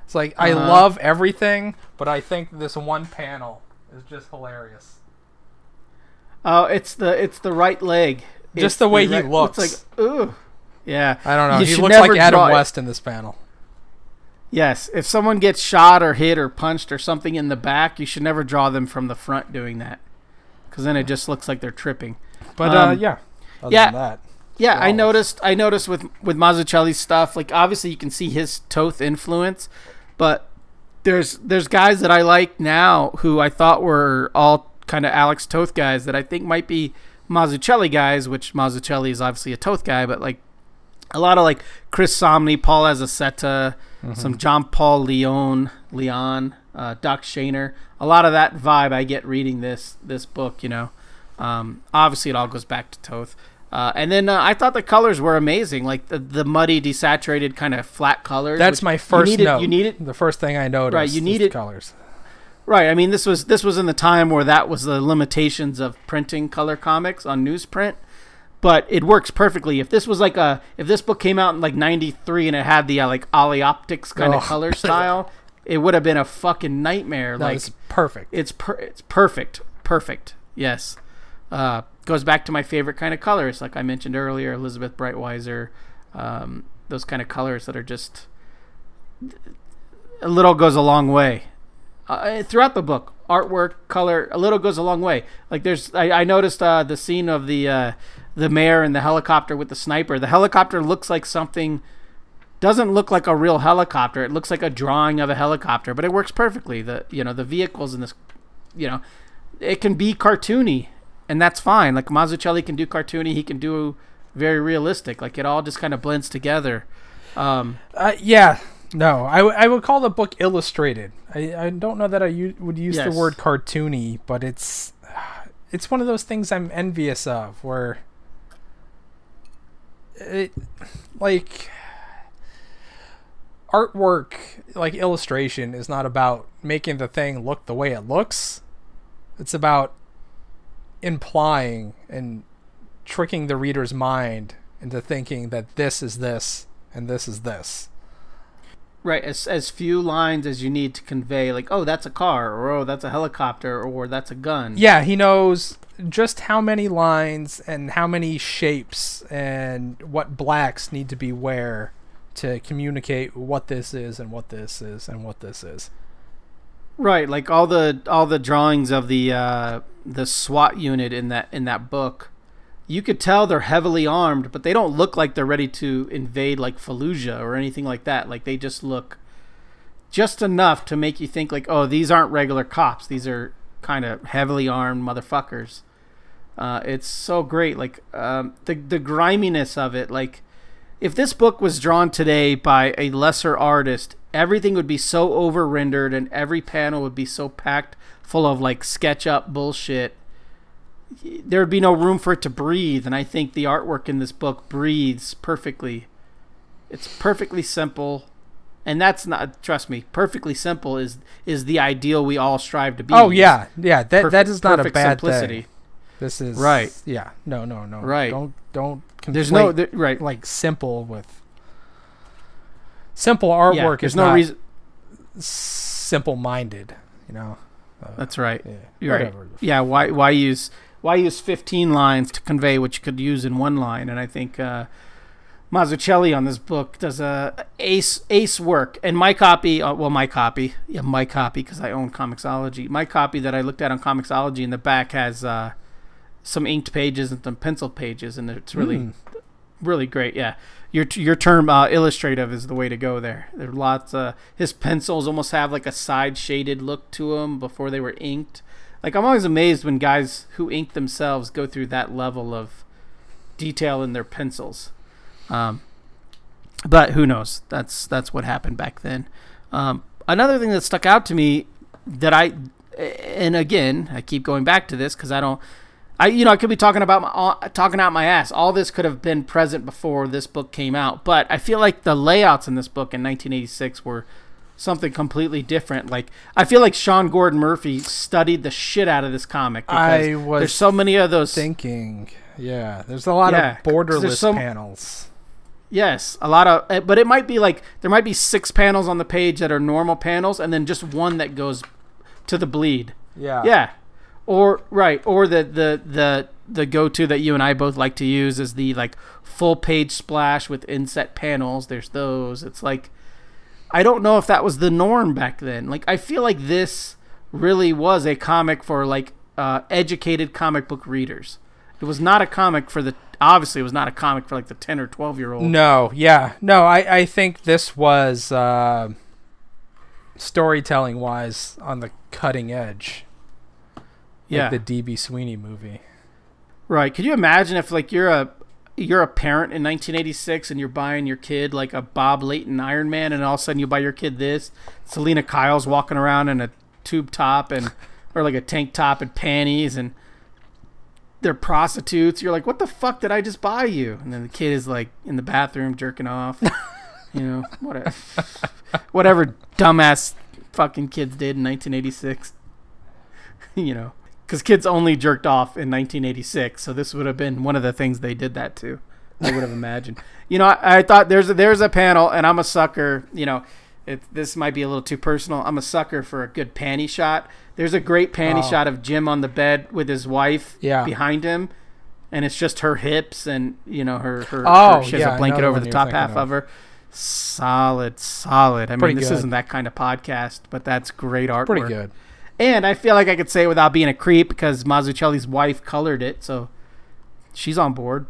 It's like I Uh-huh. love everything, but I think this one panel is just hilarious. Oh, it's the it's the right leg. Just It's the way he right- looks. It's like ooh, yeah. I don't know. You he looks like Adam it. West in this panel. Yes, if someone gets shot or hit or punched or something in the back, you should never draw them from the front doing that, because then it just looks like they're tripping. But uh, Um, yeah. Other yeah. than that. Yeah, I noticed. I noticed with with Mazzucchelli's stuff. Like obviously, you can see his Toth influence, but there's there's guys that I like now who I thought were all kind of Alex Toth guys that I think might be Mazzucchelli guys. Which Mazzucchelli is obviously a Toth guy, but like a lot of like Chris Samnee, Paul Azaceta, some John Paul Leon, Leon, uh, Doc Shaner. A lot of that vibe I get reading this this book. You know, um, obviously it all goes back to Toth. Uh, and then uh, I thought the colors were amazing, like the, the muddy, desaturated kind of flat colors. That's my you first needed, note. You needed The first thing I noticed. Right, you need it- colors. Right. I mean, this was this was in the time where that was the limitations of printing color comics on newsprint, but it works perfectly. If this was like a if this book came out in like '93 and it had the uh, like Olyoptics kind Oh. of color style, it would have been a fucking nightmare. No, like it's perfect. it's per- it's perfect, perfect. Yes, uh, goes back to my favorite kind of colors, like I mentioned earlier, Elizabeth Breitweiser, um, those kind of colors that are just a little goes a long way. Uh, throughout the book, artwork, color, a little goes a long way. Like there's, I, I noticed uh, the scene of the uh, the mayor and the helicopter with the sniper. The helicopter looks like something doesn't look like a real helicopter. It looks like a drawing of a helicopter, but it works perfectly. The you know the vehicles in this, you know, it can be cartoony, and that's fine. Like Mazzucchelli can do cartoony, he can do very realistic. Like it all just kind of blends together. Um, Uh, yeah. No, I, w- I would call the book illustrated. I, I don't know that I u- would use Yes. the word cartoony, but it's it's one of those things I'm envious of where it like artwork like illustration is not about making the thing look the way it looks. It's about implying and tricking the reader's mind into thinking that this is this and this is this. right, as as few lines as you need to convey, like oh that's a car, or oh that's a helicopter, or that's a gun. Yeah, he knows just how many lines and how many shapes and what blacks need to be where to communicate what this is and what this is and what this is. Right, like all the all the drawings of the uh, the SWAT unit in that in that book, you could tell they're heavily armed, but they don't look like they're ready to invade like Fallujah or anything like that. Like they just look just enough to make you think like, oh, these aren't regular cops. These are kind of heavily armed motherfuckers. Uh, it's so great, like um, the the griminess of it. Like if this book was drawn today by a lesser artist, everything would be so over rendered and every panel would be so packed full of like sketch up bullshit. There would be no room for it to breathe, and I think the artwork in this book breathes perfectly. It's perfectly simple, and that's not trust me. Perfectly simple is is the ideal we all strive to be. Oh yeah, yeah. That Perf- that is not a bad simplicity. thing. This is Right. Yeah. No. No. No. Right. Don't don't. There's no conflate, there, right. like simple with simple artwork there's is no not reason. simple minded. You know. Uh, That's right. yeah. You're right. Yeah, why why use why use 15 lines to convey what you could use in one line? And I think uh, Mazzucchelli on this book does a ace ace work. And my copy, uh, well, my copy, yeah, my copy because I own Comixology. My copy that I looked at on Comixology in the back has uh, some inked pages and some pencil pages, and it's really Mm. really great. Yeah, your your term uh, illustrative is the way to go there. There are lots. Uh, his pencils almost have like a side shaded look to them before they were inked. Like I'm always amazed when guys who ink themselves go through that level of detail in their pencils. Um, but who knows? That's that's what happened back then. Um, another thing that stuck out to me that I, and again, I keep going back to this because I don't, I you know I could be talking about my uh, talking out my ass. All this could have been present before this book came out, but I feel like the layouts in this book in 1986 were something completely different. Like I feel like Sean Gordon Murphy studied the shit out of this comic because I was there's so many of those. Thinking, yeah, there's a lot Yeah, of borderless panels. Yes, a lot of, eh, but it might be like there might be six panels on the page that are normal panels, and then just one that goes to the bleed. Yeah, Yeah, or right, or the the the the go to that you and I both like to use is the like full page splash with inset panels. There's those. It's like I don't know if that was the norm back then. Like I feel like this really was a comic for like uh, educated comic book readers. It was not a comic for the obviously it was not a comic for like the 10 or 12 year old. No, yeah, no. I I think this was uh, storytelling wise on the cutting edge. Yeah. like the DB Sweeney movie. Right. Could you imagine if like you're a you're a parent in 1986 and you're buying your kid like a Bob Layton Iron Man and all of a sudden you buy your kid this Selina Kyle's walking around in a tube top and or like a tank top and panties and they're prostitutes. You're like, what the fuck did I just buy you? And then the kid is like in the bathroom jerking off. you know, whatever, whatever dumbass fucking kids did in 1986. you know, because kids only jerked off in 1986, so this would have been one of the things they did that to. I would have imagined. You know, I, I thought there's a, there's a panel, and I'm a sucker. You know, it, this might be a little too personal. I'm a sucker for a good panty shot. There's a great panty Oh. shot of Jim on the bed with his wife Yeah. behind him, and it's just her hips and you know her her. Oh, her- she has yeah, a blanket over the top half of. of her. Solid, solid. I mean, this good. isn't that kind of podcast, but that's great artwork. Pretty good. And I feel like I could say it without being a creep because Mazzucchelli's wife colored it, so she's on board.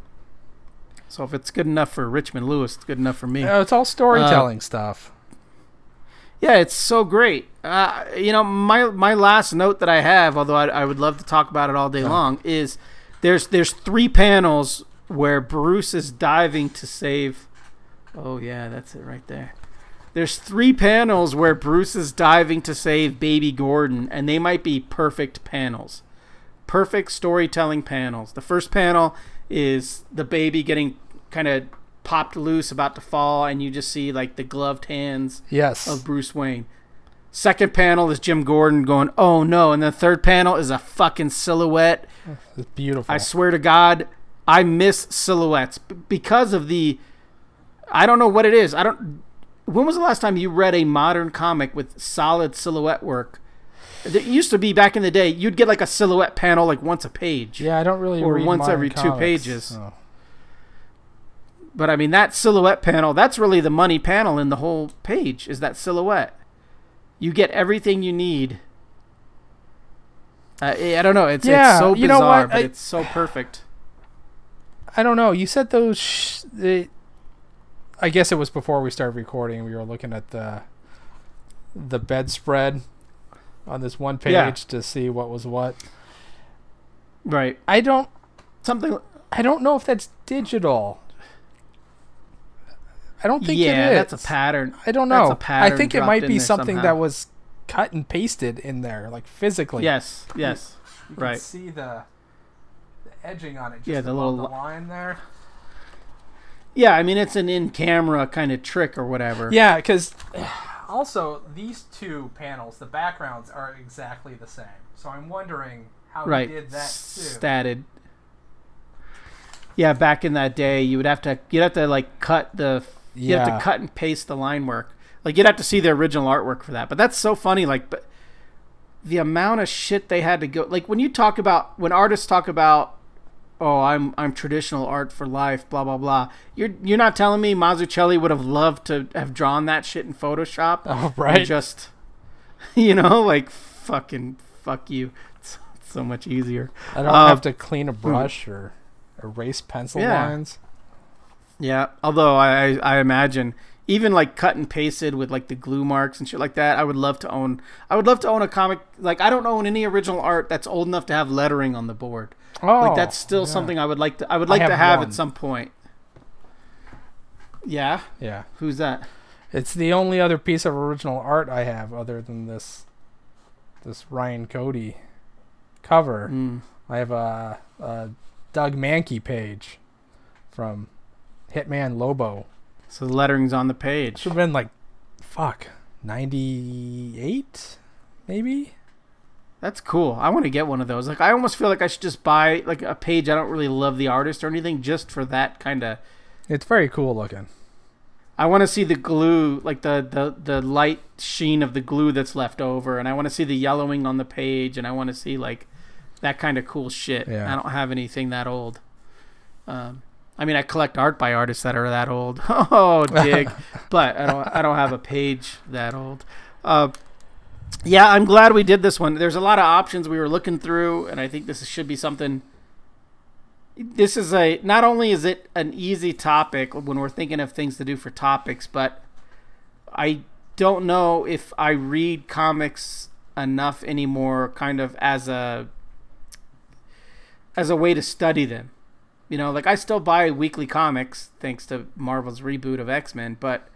So if it's good enough for Richmond Lewis, it's good enough for me. Uh, it's all storytelling stuff. Yeah, it's so great. Uh, you know, my my last note that I have, although I, I would love to talk about it all day long, is there's there's three panels where Bruce is diving to save. Oh yeah, that's it right there. There's three panels where Bruce is diving to save Baby Gordon, and they might be perfect panels, perfect storytelling panels. The first panel is the baby getting kind of popped loose, about to fall, and you just see like the gloved hands Yes. of Bruce Wayne. Second panel is Jim Gordon going, "Oh no!" And the third panel is a fucking silhouette. It's beautiful. I swear to God, I miss silhouettes because of the. I don't know what it is. I don't. When was the last time you read a modern comic with solid silhouette work? It used to be back in the day. You'd get like a silhouette panel like once a page. yeah, I don't really or once every two pages. so. But I mean, that silhouette panel, that's really the money panel in the whole page, is that silhouette. You get everything you need. Uh, I I don't know. It's, Yeah, it's so you know bizarre, what? but I- it's so perfect. I don't know. You said those. Sh- the, I guess it was before we started recording. We were looking at the the bedspread on this one page Yeah. to see what was what. Right. I don't. Something. I don't know if that's digital. I don't think it is. yeah, that's a pattern. I don't that's know. a pattern I think it might be something somehow. that was cut and pasted in there, like physically. Yes. Yes. You can right. see the, the edging on it. Just Yeah, the little the line there. Yeah, I mean, it's an in-camera kind of trick or whatever. Yeah, because also these two panels, the backgrounds are exactly the same. So I'm wondering how right. he did that too. Statted. Yeah, back in that day, you would have to you'd have to like cut the you have to cut and paste the line work. Like you'd have to see the original artwork for that. But that's so funny. Like, but the amount of shit they had to go. Like when you talk about when artists talk about, oh, I'm I'm traditional art for life, blah blah blah. You're you're not telling me Mazzucchelli would have loved to have drawn that shit in Photoshop. Oh, right. Just, you know, like fucking fuck you. It's, it's so much easier. I don't uh, have to clean a brush or erase pencil Yeah. lines. Yeah, although I, I I imagine even like cut and pasted with like the glue marks and shit like that, I would love to own. I would love to own a comic. Like I don't own any original art that's old enough to have lettering on the board. Oh, Like that's still yeah. something I would like to. I would I like to have have one. at some point. Yeah, Yeah. who's that? It's the only other piece of original art I have other than this this Ryan Cody cover. Mm. I have a, a Doug Mahnke page from Hitman Lobo. So the lettering's on the page. Should have been like, fuck, 98 maybe? That's cool. I want to get one of those. Like I almost feel like I should just buy like a page. I don't really love the artist or anything, just for that kind of. It's very cool looking. I want to see the glue, like the, the the light sheen of the glue that's left over, and I want to see the yellowing on the page, and I want to see like that kind of cool shit. Yeah. I don't have anything that old. Um, I mean, I collect art by artists that are that old. Oh, dig! but I don't. I don't have a page that old. Uh, yeah, I'm glad we did this one. There's a lot of options we were looking through, and I think this should be something. This is a not only is it an easy topic when we're thinking of things to do for topics, but I don't know if I read comics enough anymore, kind of as a as a way to study them. You know, like I still buy weekly comics thanks to Marvel's reboot of X Men, but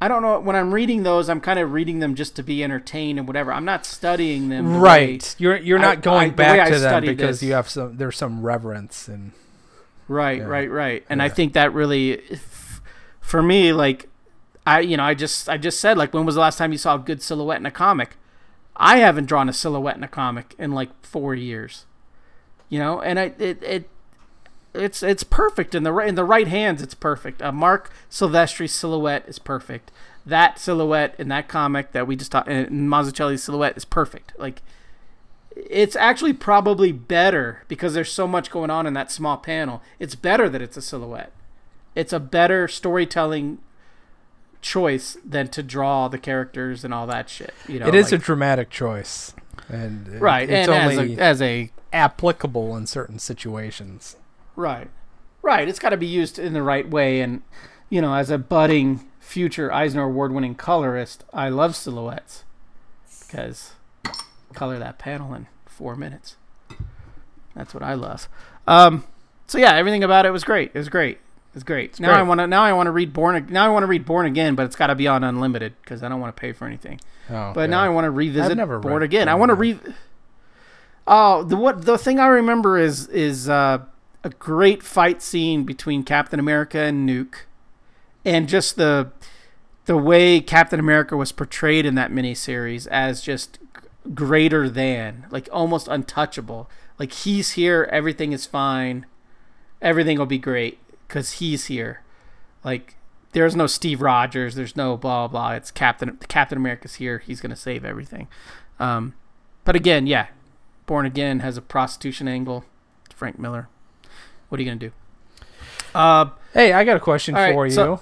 I don't know when I'm reading those, I'm kind of reading them just to be entertained and whatever. I'm not studying them. the way- Right. You're you're I- not going I- the way back I to them because this- you have some there's some reverence and Right, Yeah. right, right. And I think that really, if, for me, like, I you know I just I just said like when was the last time you saw a good silhouette in a comic? I haven't drawn a silhouette in a comic in like four years. You know, and I it it. It's it's perfect in the right in the right hands. It's perfect. A Marc Silvestri silhouette is perfect. That silhouette in that comic that we just talked, and Mazzucchelli's silhouette is perfect. Like it's actually probably better because there's so much going on in that small panel. It's better that it's a silhouette. It's a better storytelling choice than to draw the characters and all that shit. You know, it is like- a dramatic choice. And right, it's and only as a, as a applicable in certain situations. Right, right, it's got to be used in the right way. And you know, as a budding future Eisner Award-winning colorist, I love silhouettes because color that panel in four minutes. That's what I love. Um, so yeah, everything about it was great. It was great. It was great. now I want to now I want to read Born. Now I want to read Born Again, but it's got to be on unlimited because I don't want to pay for anything. Oh, But now I want to revisit never Born Again. I want to re. Oh, the what the thing I remember is is uh, a great fight scene between Captain America and Nuke, and just the the way Captain America was portrayed in that miniseries as just greater than, like almost untouchable. Like he's here, everything is fine, everything will be great because he's here. Like there's no Steve Rogers, there's no blah blah. It's Captain Captain America's here. He's gonna save everything. Um, but again, yeah, Born Again has a prostitution angle. Frank Miller. What are you gonna do? Uh, Hey, I got a question right, for you. so-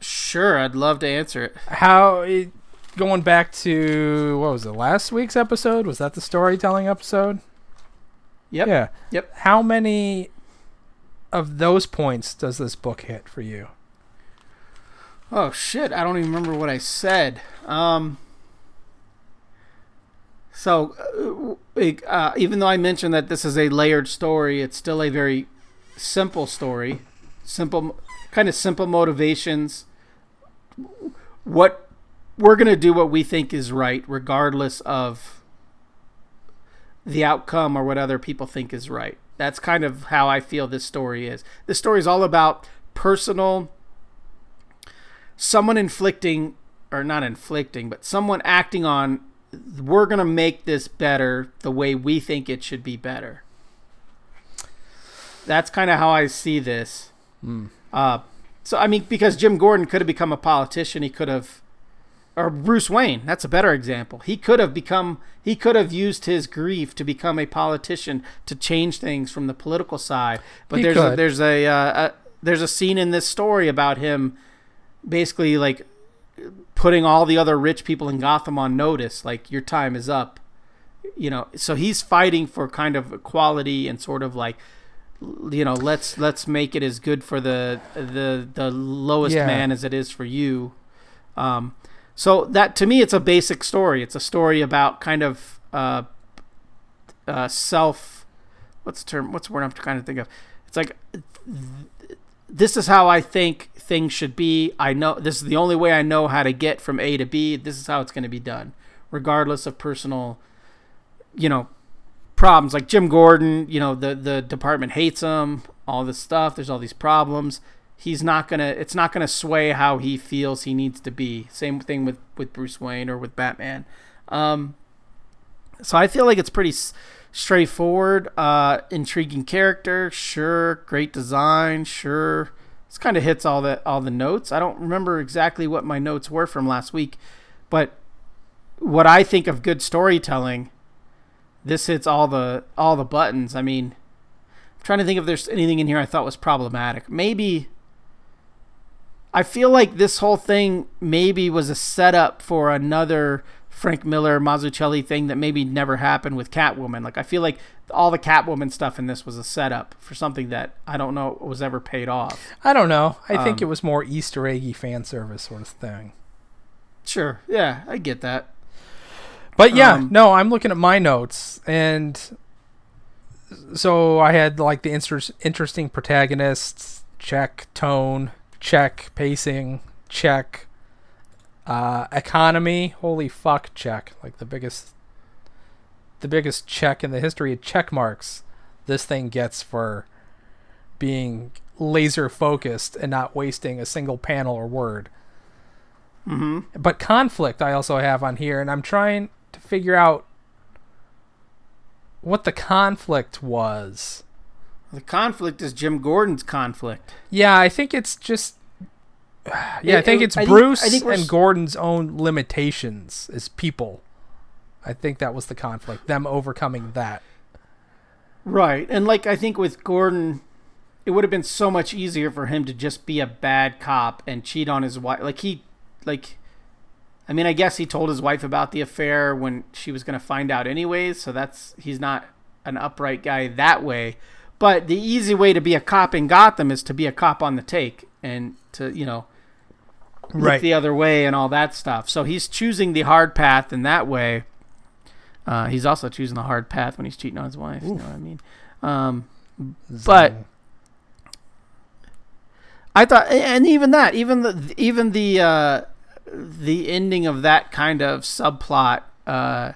sure, I'd love to answer it. How it, going back to what was it? Last week's episode was that the storytelling episode? Yep. Yeah. Yep. How many of those points does this book hit for you? Oh shit! I don't even remember what I said. Um. So, uh, uh, even though I mentioned that this is a layered story, it's still a very simple story. Simple, kind of simple motivations. What we're gonna do, what we think is right, regardless of the outcome or what other people think is right. That's kind of how I feel this story is. This story is all about personal someone inflicting or not inflicting but someone acting on we're going to make this better the way we think it should be better that's kind of how i see this. Uh, so i mean because jim gordon could have become a politician he could have or bruce wayne that's a better example. He could have become he could have used his grief to become a politician to change things from the political side. But He there's a, there's a, uh, a there's a scene in this story about him basically like putting all the other rich people in Gotham on notice like your time is up. You know so he's fighting for kind of equality and sort of like you know let's let's make it as good for the the the lowest Yeah. man as it is for you um so that to me it's a basic story it's a story about kind of uh uh self what's the term what's the word i'm trying to think of it's like this is how I think things should be. I know this is the only way I know how to get from A to B. This is how it's going to be done, regardless of personal, you know, problems. Like Jim Gordon, you know, the the department hates him. All this stuff. There's all these problems. He's not gonna. It's not gonna sway how he feels he needs to be. Same thing with with Bruce Wayne or with Batman. Um, so I feel like it's pretty straightforward. Uh, intriguing character, sure. Great design, sure. This kind of hits all the all the notes. I don't remember exactly what my notes were from last week, but what I think of good storytelling, this hits all the all the buttons. I mean, I'm trying to think if there's anything in here I thought was problematic. Maybe I feel like this whole thing maybe was a setup for another Frank Miller Mazzucchelli thing that maybe never happened with Catwoman. Like I feel like all the Catwoman stuff in this was a setup for something that I don't know was ever paid off. I don't know. I think Um, it was more Easter eggy fan service sort of thing. Sure, yeah, I get that. But yeah, Um, no, I'm looking at my notes, and so I had like the inter- interesting protagonists, check tone, check pacing, check uh, economy. Holy fuck, check! Like the biggest, the biggest check in the history of check marks. This thing gets for being laser focused and not wasting a single panel or word Mm-hmm. but conflict I also have on here, and I'm trying to figure out what the conflict was. The conflict is Jim Gordon's conflict. Yeah, I think it's just. Yeah, I think it- it's I think- Bruce I think and Gordon's own limitations as people. I think that was the conflict, them overcoming that. Right. And like I think with Gordon it would have been so much easier for him to just be a bad cop and cheat on his wife. Like he like I mean, I guess he told his wife about the affair when she was going to find out anyways, so that's he's not an upright guy that way. But the easy way to be a cop in Gotham is to be a cop on the take and to, you know, look Right. the other way and all that stuff. So he's choosing the hard path in that way. Uh, he's also choosing the hard path when he's cheating on his wife. You know what I mean? Um, But- I thought, and even that, even the even the uh, the ending of that kind of subplot. Uh,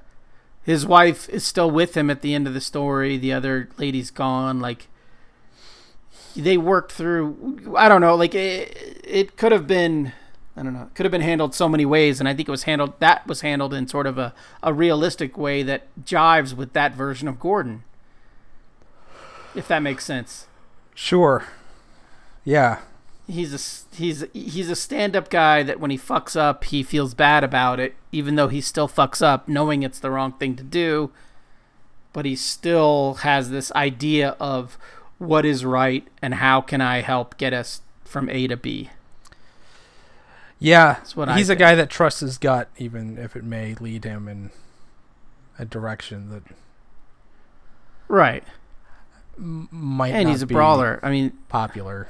his wife is still with him at the end of the story. The other lady's gone. Like they worked through. I don't know. Like it, it could have been. I don't know. It could have been handled so many ways, and I think it was handled. That was handled in sort of a, a realistic way that jives with that version of Gordon. If that makes sense. Sure. Yeah. He's a he's he's a stand-up guy that when he fucks up he feels bad about it even though he still fucks up knowing it's the wrong thing to do but he still has this idea of what is right and how can I help get us from A to B Yeah. That's what He's a guy that trusts his gut, even if it may lead him in a direction that right m- might and he's a brawler I mean popular.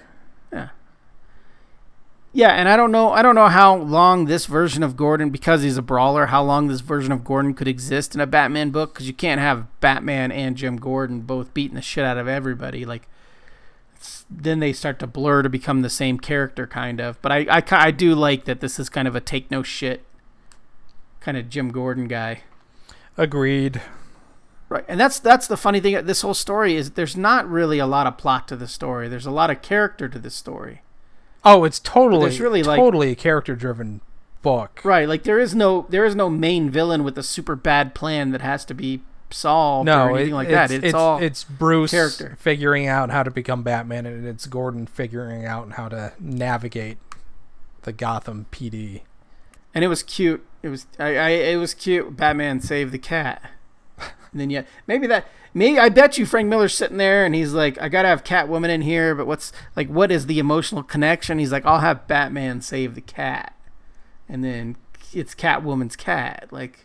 Yeah, and I don't know. I don't know how long this version of Gordon, because he's a brawler, how long this version of Gordon could exist in a Batman book. Because you can't have Batman and Jim Gordon both beating the shit out of everybody. Like, then they start to blur to become the same character, kind of. But I, I, I do like that this is kind of a take no shit kind of Jim Gordon guy. Agreed. Right, and that's that's the funny thing. This whole story is there's not really a lot of plot to the story. There's a lot of character to the story. Oh, it's totally it's really, like- totally a character-driven book. Right, like there is no there is no main villain with a super bad plan that has to be solved No, or anything it- like it's, that. It's, it's all it's Bruce character. figuring out how to become Batman, and it's Gordon figuring out how to navigate the Gotham PD. and it was cute. It was I, I it was cute. Batman saved the cat. And then yeah, maybe that maybe I bet you Frank Miller's sitting there and he's like, I gotta have Catwoman in here, but what's like what is the emotional connection? He's like, I'll have Batman save the cat, and then it's Catwoman's cat. Like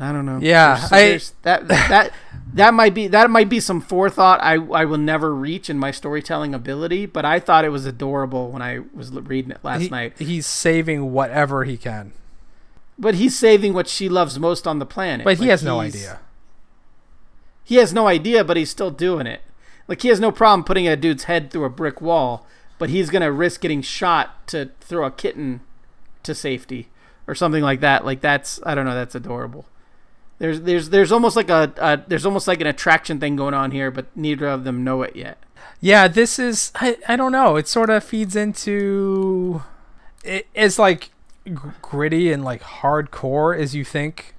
I don't know. Yeah, There's- I- there's- that that that might be that might be some forethought I I will never reach in my storytelling ability, but I thought it was adorable when I was reading it last He- night. He's saving whatever he can, But he's saving what she loves most on the planet. but he has no idea. He has no idea, but he's still doing it. Like he has no problem putting a dude's head through a brick wall, but he's gonna risk getting shot to throw a kitten to safety or something like that. Like that's I don't know. That's adorable. There's there's there's almost like a, a there's almost like an attraction thing going on here, but neither of them know it yet. Yeah, this is I, I don't know. It sort of feeds into it, it's like gritty and like hardcore as you think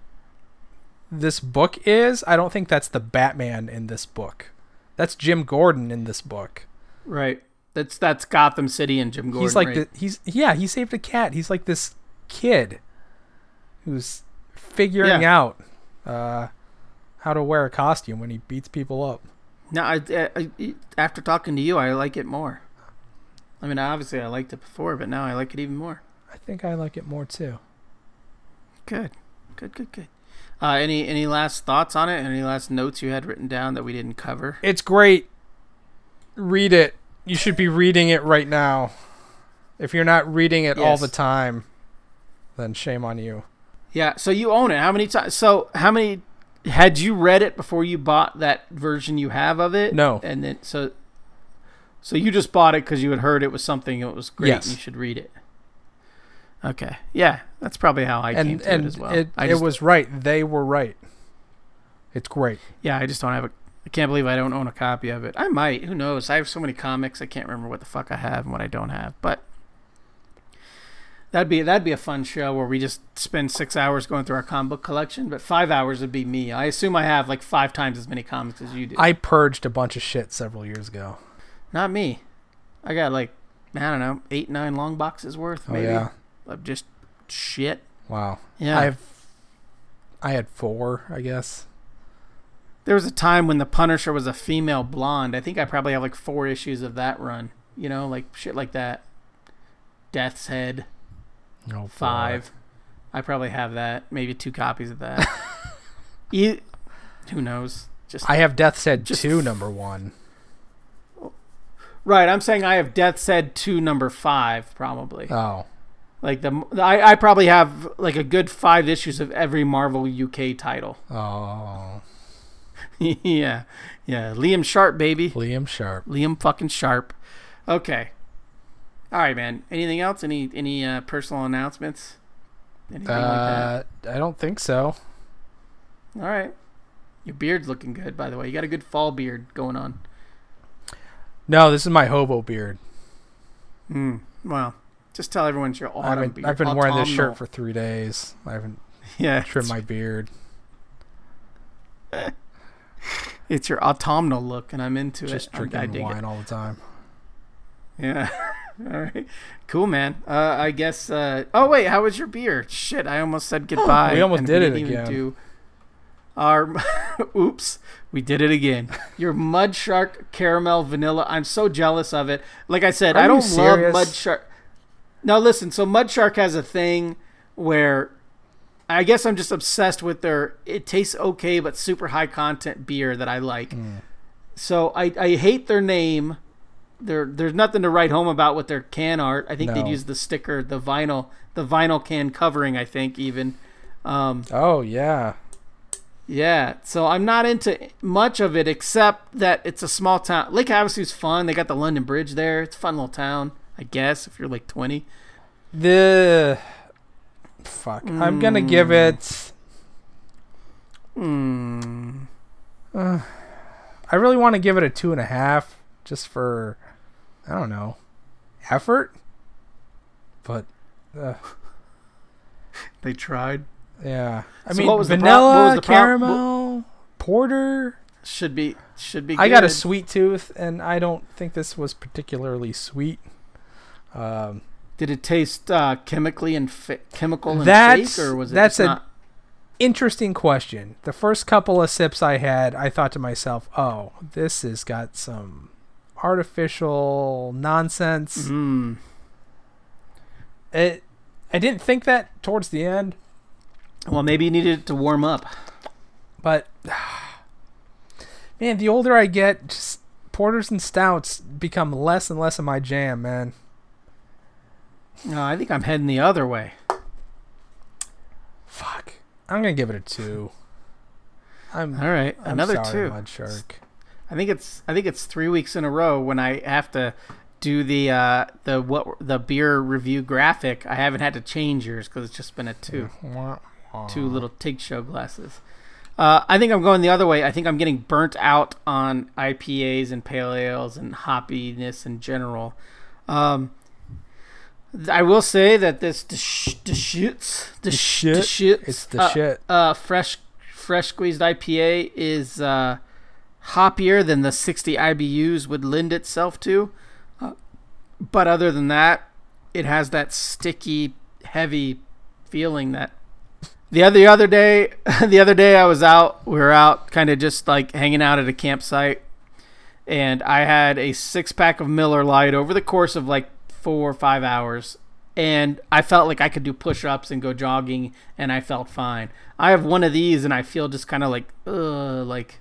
this book is. I don't think that's the Batman in this book. That's Jim Gordon in this book. Right. That's that's Gotham City and Jim Gordon. he's like right? the he's yeah, he saved a cat. He's like this kid who's figuring Yeah. out uh how to wear a costume when he beats people up. No, I, I, I- after talking to you, I like it more. I mean, obviously I liked it before, but now I like it even more. I think I like it more too. Good, good, good, good. Uh, any any last thoughts on it? Any last notes you had written down that we didn't cover? It's great. Read it. You should be reading it right now. If you're not reading it all the time, then shame on you. Yeah. So you own it. How many times? So how many had you read it before you bought that version you have of it? No. And then so so you just bought it because you had heard it was something that was great Yes. and you should read it. Okay. Yeah, that's probably how I came to and it as well. it, just, was right. They were right. It's great. Yeah, I just don't have a. I can't believe I don't own a copy of it. I might. Who knows? I have so many comics. I can't remember what the fuck I have and what I don't have. But that'd be that'd be a fun show where we just spend six hours going through our comic book collection. But five hours would be me. I assume I have like five times as many comics as you do. I purged a bunch of shit several years ago. Not me. I got like I don't know eight nine long boxes worth Oh maybe yeah. Of just shit. Wow. Yeah. I've I had four, I guess. There was a time when the Punisher was a female blonde. I think I probably have like four issues of that run. You know, like shit like that. Death's Head Oh, boy. five. I probably have that. Maybe two copies of that. e- who knows? Just I have Death's Head Just two number one. right. I'm saying I have Death's Head two number five probably. Oh. Like the I, I probably have like a good five issues of every Marvel UK title. Oh. yeah, yeah. Liam Sharp, baby. Liam Sharp. Liam fucking Sharp. Okay. All right, man. Anything else? Any any uh, personal announcements? Anything like Uh, I don't think so. All right. Your beard's looking good, by the way. You got a good fall beard going on. No, this is my hobo beard. Mm. Well, just tell everyone it's your autumn I've been, beard. I've been wearing this shirt for three days. I haven't yeah. trimmed my beard. it's your autumnal look, and I'm into Just it. I drinking wine all the time. Yeah. All right. Cool, man. Uh, I guess. Uh, oh wait, how was your beer? Shit, I almost said goodbye. we almost did it didn't even again. Do our oops, we did it again. Your Mud Shark caramel vanilla. I'm so jealous of it. Like I said, Are I don't love? Mud Shark. Now listen, so Mud Shark has a thing where I guess I'm just obsessed with their it tastes okay but super high content beer that I like. Mm. So I, I hate their name. There there's nothing to write home about with their can art. I think they'd use the sticker, the vinyl, the vinyl can covering. I think even. Um, Oh yeah. yeah, so I'm not into much of it except that it's a small town. Lake Havasu's fun. They got the London Bridge there. It's a fun little town, I guess, if you're like 20. The fuck. I'm gonna give Mm. it. Hmm. Uh, I really want to give it a two and a half, just for, I don't know, effort. But uh, They tried. yeah, I So mean, what was the pro- vanilla, was the caramel, porter. Should be should be. I got a sweet tooth, and I don't think this was particularly sweet. Um, Did it taste uh, chemically and fa- chemical and That's- fake, or was it that's a- not? interesting question. The first couple of sips I had, I thought to myself, "Oh, this has got some artificial nonsense." Mm. It, I didn't think that towards the end, Well, maybe you needed it to warm up. but man, the older I get, just porters and stouts become less and less of my jam, man. No, I think I'm heading the other way. Fuck, I'm gonna give it a two. I'm, All right, I'm another sorry, two. Mud Shark. I think it's I think it's three weeks in a row when I have to do the uh, the what the beer review graphic, I haven't had to change yours because it's just been a two two little Tig Show glasses. Uh, I think I'm going the other way. I think I'm getting burnt out on IPAs and pale ales and hoppiness in general. Um, I will say that this the sh- the shits the sh- the shit? shits It's the uh, shit. uh, fresh fresh squeezed IPA is uh, hoppier than the 60 IBUs would lend itself to. Uh, but other than that, it has that sticky, heavy feeling that the other the other day the other day I was out we were out kind of just like hanging out at a campsite and I had a six pack of Miller Lite over the course of like four or five hours and I felt like I could do push ups and go jogging and I felt fine. I have one of these and I feel just kind of like ugh like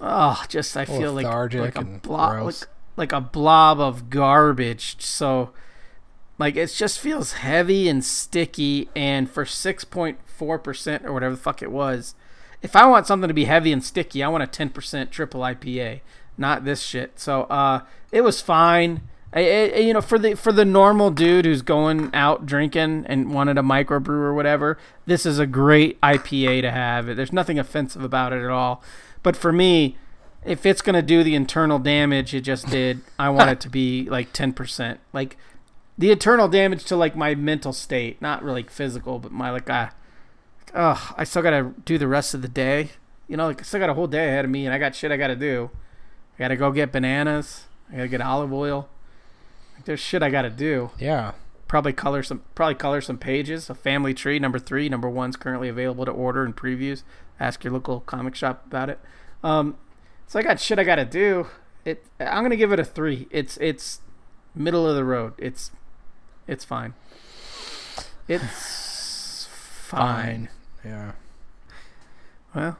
oh just I feel like like a blob like, like a blob of garbage. So like it just feels heavy and sticky and for 6.4% or whatever the fuck it was if i want something to be heavy and sticky i want a 10% triple ipa not this shit. So uh it was fine I, I, you know for the for the normal dude who's going out drinking and wanted a microbrew or whatever this is a great ipa to have there's nothing offensive about it at all but for me if it's to do the internal damage it just did i want it to be like 10% like the internal damage to like my mental state, not really physical, but my like, uh, oh, I still gotta do the rest of the day. You know, like I still got a whole day ahead of me, and I got shit I gotta do. I gotta go get bananas. I gotta get olive oil. There's shit I gotta do. Yeah. Probably color some, probably color some pages. A family tree, number three, number one's currently available to order in previews. Ask your local comic shop about it. Um, so I got shit I gotta do. It, I'm gonna give it a three. It's it's middle of the road. It's it's fine. It's fine. Yeah. Well,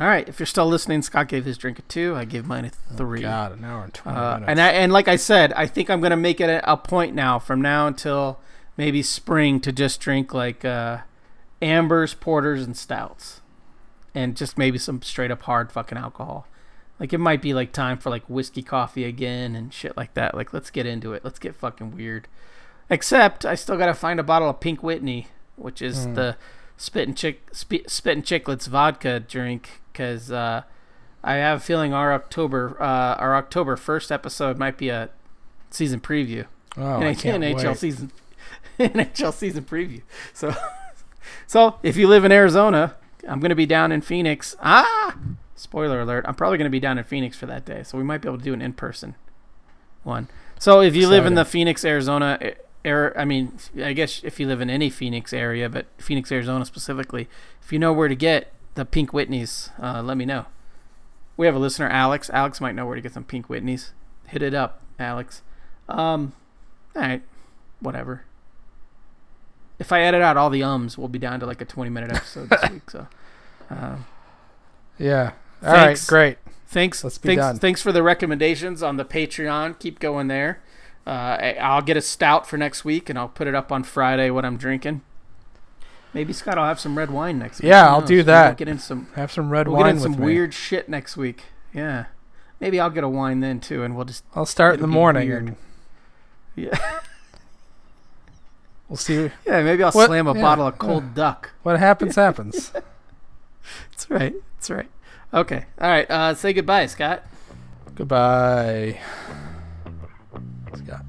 all right. If you're still listening, Scott gave his drink a two. I give mine a three. God, an hour and twenty Uh, minutes. and I and like I said, I think I'm gonna make it a, a point now from now until maybe spring to just drink like uh, ambers, porters, and stouts, and just maybe some straight up hard fucking alcohol. Like it might be like time for like whiskey coffee again and shit like that. Like let's get into it. Let's get fucking weird. Except I still gotta find a bottle of Pink Whitney, which is Hmm. the spit and chick spit, spit and Chiclets vodka drink, because uh, I have a feeling our October uh, our October first episode might be a season preview. oh, I can't NHL wait. season NHL season preview. So so if you live in Arizona, I'm gonna be down in Phoenix. Ah spoiler alert, I'm probably gonna be down in Phoenix for that day. So we might be able to do an in person one. So if you live in the Phoenix, Arizona a- area, I mean, I guess if you live in any Phoenix area, but Phoenix, Arizona specifically, if you know where to get the Pink Whitneys, uh, let me know. We have a listener, Alex. Alex might know where to get some Pink Whitneys. Hit it up, Alex. Um, all right, whatever. If I edit out all the ums, we'll be down to like a 20 minute episode this week. So, uh, Yeah. All right. Thanks. Great. thanks, Let's be thanks, done. thanks for the recommendations on the Patreon. Keep going there. Uh, I'll get a stout for next week, and I'll put it up on Friday what I'm drinking. Maybe Scott I'll have some red wine next week. Yeah, I'll knows? do that. We'll get in some Have some red we'll get wine into some me. weird shit next week. Yeah, maybe I'll get a wine then too, and we'll just I'll start in the morning. and yeah, We'll see yeah. Maybe I'll What- slam a yeah, bottle of yeah. cold duck. what happens. Happens. That's right. That's right. Okay. All right. Uh, say goodbye, Scott. Goodbye. Scott.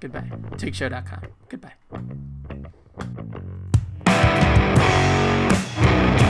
Goodbye. TigShow.com. Goodbye. Thank you.